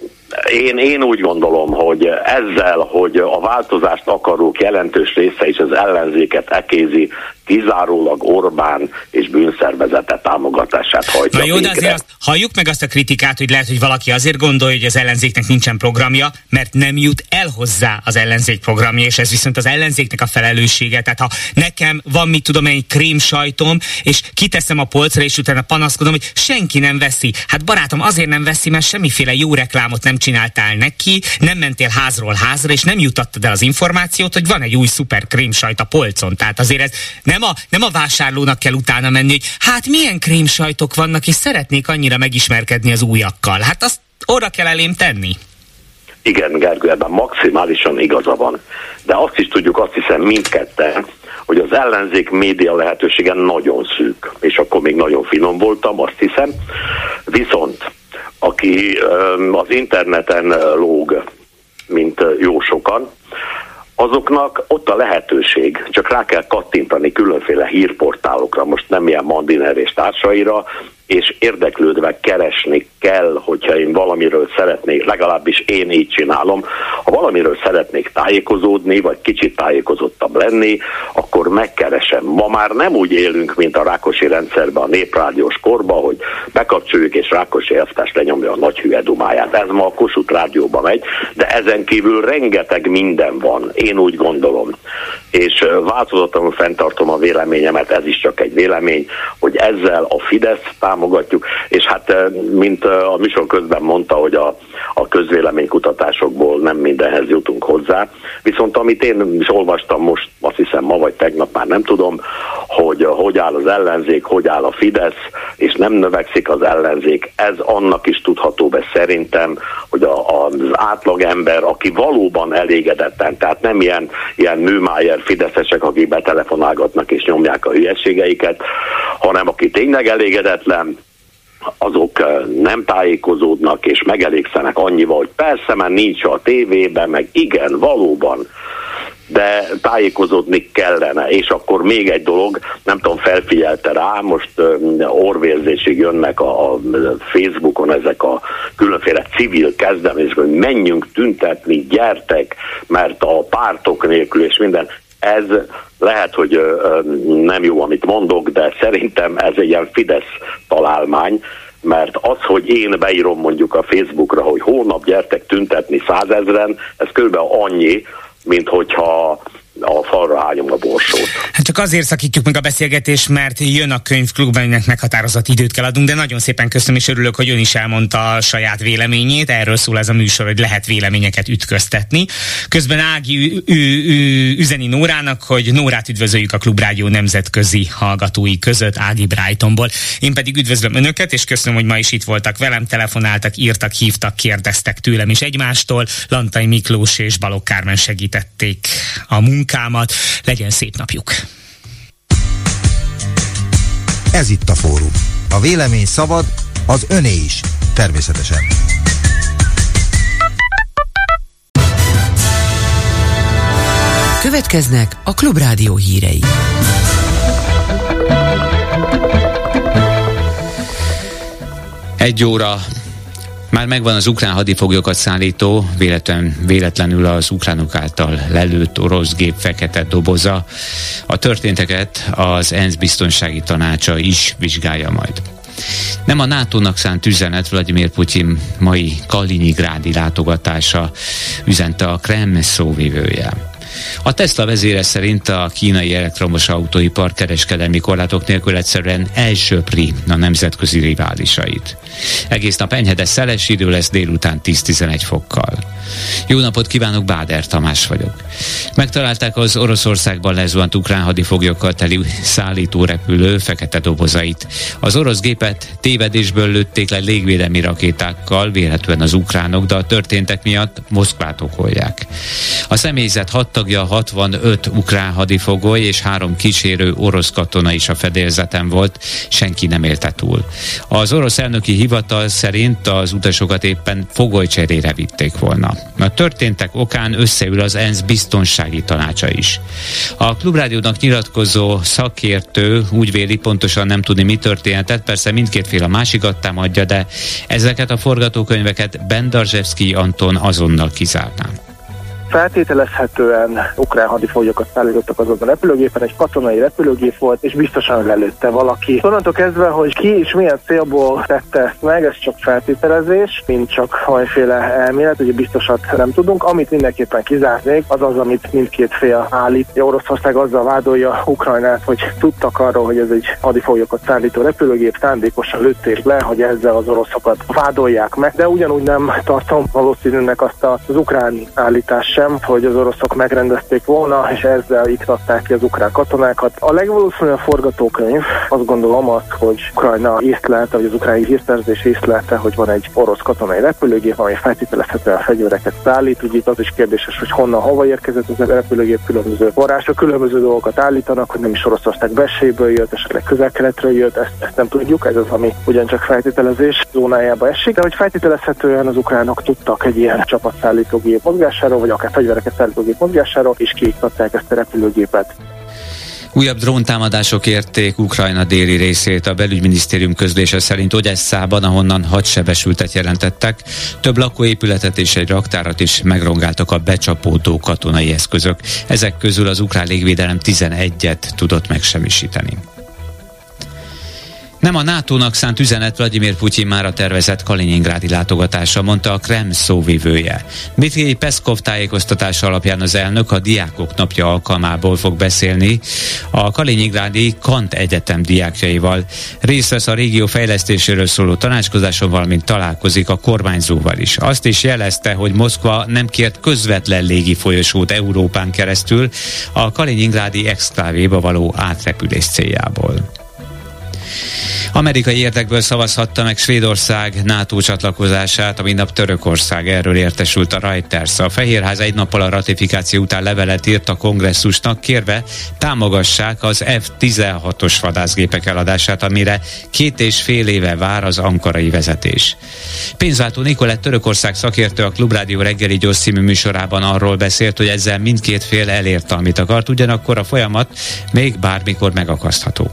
én, én úgy gondolom, hogy ezzel, hogy a változást akarók jelentős része is az ellenzéket ekézi, kizárólag Orbán és bűnszervezete támogatását hajtja
Na jó, de azért azt, halljuk meg azt a kritikát, hogy lehet, hogy valaki azért gondolja, hogy az ellenzéknek nincsen programja, mert nem jut el hozzá az ellenzék programja, és ez viszont az ellenzéknek a felelőssége. Tehát ha nekem van, mit tudom, egy krém sajtom, és kiteszem a polcra, és utána panaszkodom, hogy senki nem veszi. Hát barátom, azért nem veszi, mert semmiféle jó reklámot nem csináltál neki, nem mentél házról házra, és nem jutattad el az információt, hogy van egy új szuper krém sajt a polcon. Tehát azért ez nem nem a, nem a vásárlónak kell utána menni, hogy hát milyen krémsajtok vannak, és szeretnék annyira megismerkedni az újakkal. Hát azt oda kell elém tenni.
Igen, Gergő, ebben maximálisan igaza van. De azt is tudjuk, azt hiszem mindketten, hogy az ellenzék média lehetősége nagyon szűk, és akkor még nagyon finom voltam, azt hiszem. Viszont aki az interneten lóg, mint jó sokan, azoknak ott a lehetőség, csak rá kell kattintani különféle hírportálokra, most nem ilyen Mandiner és társaira, és érdeklődve keresni kell, hogyha én valamiről szeretnék, legalábbis én így csinálom, ha valamiről szeretnék tájékozódni, vagy kicsit tájékozottabb lenni, akkor megkeresem. Ma már nem úgy élünk, mint a Rákosi rendszerben, a néprádiós korba, hogy bekapcsoljuk és Rákosi elvtárs lenyomja a nagy hülye. Ez ma a Kossuth rádióba megy, de ezen kívül rengeteg minden van, én úgy gondolom. És változatlanul fenntartom a véleményemet, ez is csak egy vélemény, hogy ezzel a Fidesz támogatjuk, és hát mint a műsor közben mondta, hogy a, a közvéleménykutatásokból nem mindenhez jutunk hozzá, viszont amit én is olvastam most, azt hiszem ma vagy tegnap, már nem tudom, hogy hogy áll az ellenzék, hogy áll a Fidesz, és nem növekszik az ellenzék, ez annak is tudható be szerintem, hogy a, az átlagember, aki valóban elégedetten, tehát nem ilyen, ilyen műmájer fideszesek, akik betelefonálgatnak és nyomják a hülyeségeiket, hanem aki tényleg elégedetlen, azok nem tájékozódnak és megelégszenek annyival, hogy persze, mert nincs a tévében, meg igen, valóban, de tájékozódni kellene. És akkor még egy dolog, nem tudom, felfigyelte rá, most orvérzésig jönnek a, a Facebookon ezek a különféle civil kezdeményezések, hogy menjünk tüntetni, gyertek, mert a pártok nélkül és minden, ez lehet, hogy nem jó, amit mondok, de szerintem ez egy ilyen Fidesz találmány, mert az, hogy én beírom mondjuk a Facebookra, hogy hónap gyertek tüntetni százezren, ez körülbelül annyi, mint hogyha a falra hányom a borsót.
Hát csak azért szakítjuk meg a beszélgetést, mert jön a könyvklub, aminek meghatározott időt kell adunk, de nagyon szépen köszönöm és örülök, hogy ön is elmondta a saját véleményét. Erről szól ez a műsor, hogy lehet véleményeket ütköztetni. Közben Ági üzeni Nórának, hogy Nórát üdvözöljük a Klubrádió nemzetközi hallgatói között Ági Brightonból. Én pedig üdvözlöm önöket, és köszönöm, hogy ma is itt voltak velem, telefonáltak, írtak, hívtak, kérdeztek tőlem is egymástól. Lantai Miklós és Balogh Kármen segítették a munkát munkámat, legyen szép napjuk!
Ez itt a fórum. A vélemény szabad, az öné is, természetesen.
Következnek a Klubrádió hírei.
Egy óra már megvan az ukrán hadifoglyokat szállító, véletlen, véletlenül az ukránok által lelőtt orosz gép fekete doboza. A történteket az ENSZ biztonsági tanácsa is vizsgálja majd. Nem a NATO-nak szánt üzenet Vladimir Putyin mai Kaliningrádi látogatása, üzente a Kreml szóvivője. A Tesla vezére szerint a kínai elektromos autóipar kereskedelmi korlátok nélkül egyszerűen elsöpri a nemzetközi riválisait. Egész nap enyhedes szeles idő lesz délután 10-11 fokkal. Jó napot kívánok, Báder Tamás vagyok. Megtalálták az Oroszországban lezuhant ukrán hadifoglyokkal teli szállítórepülő fekete dobozait. Az orosz gépet Tévedésből lőtték le légvédelmi rakétákkal, véletlenül az ukránok, de a történtek miatt Moszkvát okolják. A személyzet hat tagja 65 ukrán hadifogoly és három kísérő orosz katona is a fedélzeten volt, senki nem élte túl. Az orosz elnöki hivatal szerint az utasokat éppen fogolycserére vitték volna. A történtek okán összeül az ENSZ biztonsági tanácsa is. A Klubrádiónak nyilatkozó szakértő úgy véli pontosan nem tudni, mi történhetett, persze mindkét fél a másikat támadja, de ezeket a forgatókönyveket Bendarzsevszki Anton azonnal kizárná.
Feltételezhetően ukrán hadifoglyokat szállítottak azon a repülőgépen, egy katonai repülőgép volt, és biztosan lelőtte valaki. Onnantól kezdve, hogy ki és milyen célból tette ezt meg, ez csak feltételezés, mint csak valamiféle elmélet, ugye biztosat nem tudunk. Amit mindenképpen kizárnék, az az, amit mindkét fél állít. Oroszország azzal vádolja Ukrajnát, hogy tudtak arról, hogy ez egy hadifoglyokat szállító repülőgép, szándékosan lőtték le, hogy ezzel az oroszokat vádolják meg, de ugyanúgy nem tartom valószínűnek azt az ukrán állítást sem, hogy az oroszok megrendezték volna, és ezzel iktatták ki az ukrán katonákat. A legvalószínűbb forgatókönyv azt gondolom az, hogy Ukrajna észlelte, vagy az ukrán hírszerzés észlelte, hogy van egy orosz katonai repülőgép, amely feltételezhetően fegyvereket szállít. Ugye itt az is kérdéses, hogy honnan, hova érkezett ez a repülőgép, különböző források, különböző dolgokat állítanak, hogy nem is Oroszország belsejéből jött, esetleg közel-keletről jött, ezt, ezt nem tudjuk, ez az, ami ugyancsak feltételezés zónájába esik, de hogy feltételezhetően az ukránok tudtak egy ilyen csapatszállítógép mozgásáról, vagy akár akár fegyvereket szállítógép mozgására, és kiiktatták ezt a repülőgépet.
Újabb dróntámadások érték Ukrajna déli részét. A belügyminisztérium közlése szerint Ogyesszában, ahonnan hat sebesültet jelentettek, több lakóépületet és egy raktárat is megrongáltak a becsapódó katonai eszközök. Ezek közül az ukrán légvédelem 11-et tudott megsemmisíteni. Nem a NATO-nak szánt üzenet Vladimir Putyin már a tervezett Kaliningrádi látogatása, mondta a Krem szóvivője. Dmitri Peszkov tájékoztatása alapján az elnök a Diákok Napja alkalmából fog beszélni a Kaliningrádi Kant Egyetem diákjaival. Részt vesz a régió fejlesztéséről szóló tanácskozáson, valamint találkozik a kormányzóval is. Azt is jelezte, hogy Moszkva nem kért közvetlen légi folyosót Európán keresztül a Kaliningrádi exklávéba való átrepülés céljából. Amerikai érdekből szavazhatta meg Svédország NATO csatlakozását, a nap Törökország erről értesült a Reuters. A Fehérház egy nappal a ratifikáció után levelet írt a kongresszusnak, kérve támogassák az F-16-os vadászgépek eladását, amire két és fél éve vár az ankarai vezetés. Pénzváltó Nikolett Törökország szakértő a Klubrádió reggeli gyors című műsorában arról beszélt, hogy ezzel mindkét fél elérte, amit akart, ugyanakkor a folyamat még bármikor megakasztható.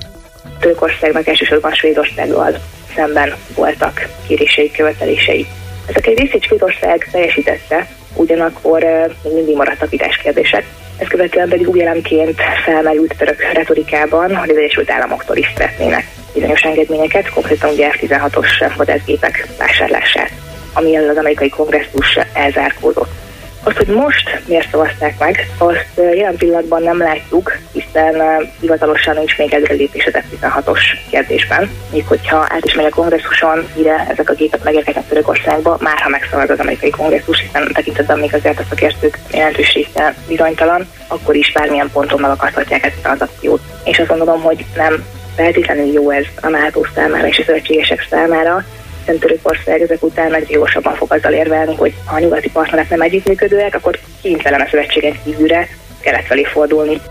Törökországnak elsősorban Svédországgal szemben voltak kérései, követelései. Ezek egy részét Svédország teljesítette, ugyanakkor még mindig maradtak vitás kérdések. Ezt követően pedig új elemként felmerült török retorikában, hogy az Egyesült Államoktól is szeretnének bizonyos engedményeket, konkrétan ugye F-16-os vadászgépek vásárlását, ami az amerikai kongresszus elzárkózott. Azt, hogy most miért szavazták meg, azt jelen pillanatban nem látjuk, hiszen hivatalosan nincs még előrelépés az F-16-os kérdésben. Még hogyha át is megy a kongresszuson, mire ezek a gépek megérkeznek Törökországba, már ha megszavaz az amerikai kongresszus, hiszen tekintetben még azért a szakértők jelentős része bizonytalan, akkor is bármilyen ponton megakaszthatják ezt a tranzakciót. És azt gondolom, hogy nem feltétlenül jó ez a NATO számára és a szövetségesek számára, hiszen Törökország ezek után nagy jósabban fog azzal érvelni, hogy ha a nyugati partnerek nem együttműködőek, akkor kénytelen a szövetségen kívülre kelet felé fordulni.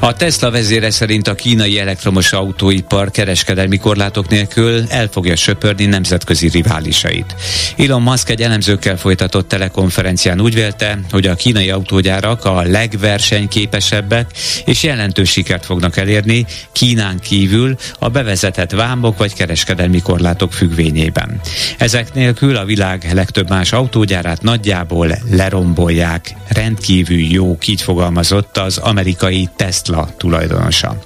A Tesla vezére szerint a kínai elektromos autóipar kereskedelmi korlátok nélkül el fogja söpörni nemzetközi riválisait. Elon Musk egy elemzőkkel folytatott telekonferencián úgy vélte, hogy a kínai autógyárak a legversenyképesebbek és jelentős sikert fognak elérni Kínán kívül a bevezetett vámok vagy kereskedelmi korlátok függvényében. Ezek nélkül a világ legtöbb más autógyárát nagyjából lerombolják. Rendkívül jó, így fogalmazott az amerikai Tesla Tesla tulajdonosa.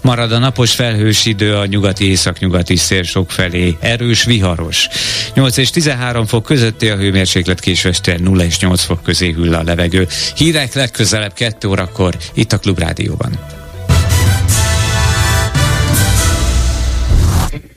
Marad a napos felhős idő a nyugati északnyugati szél felé. Erős, viharos. 8 és 13 fok közötti a hőmérséklet későste 0 és 8 fok közé hűl a levegő. Hírek legközelebb 2 órakor itt a Klubrádióban.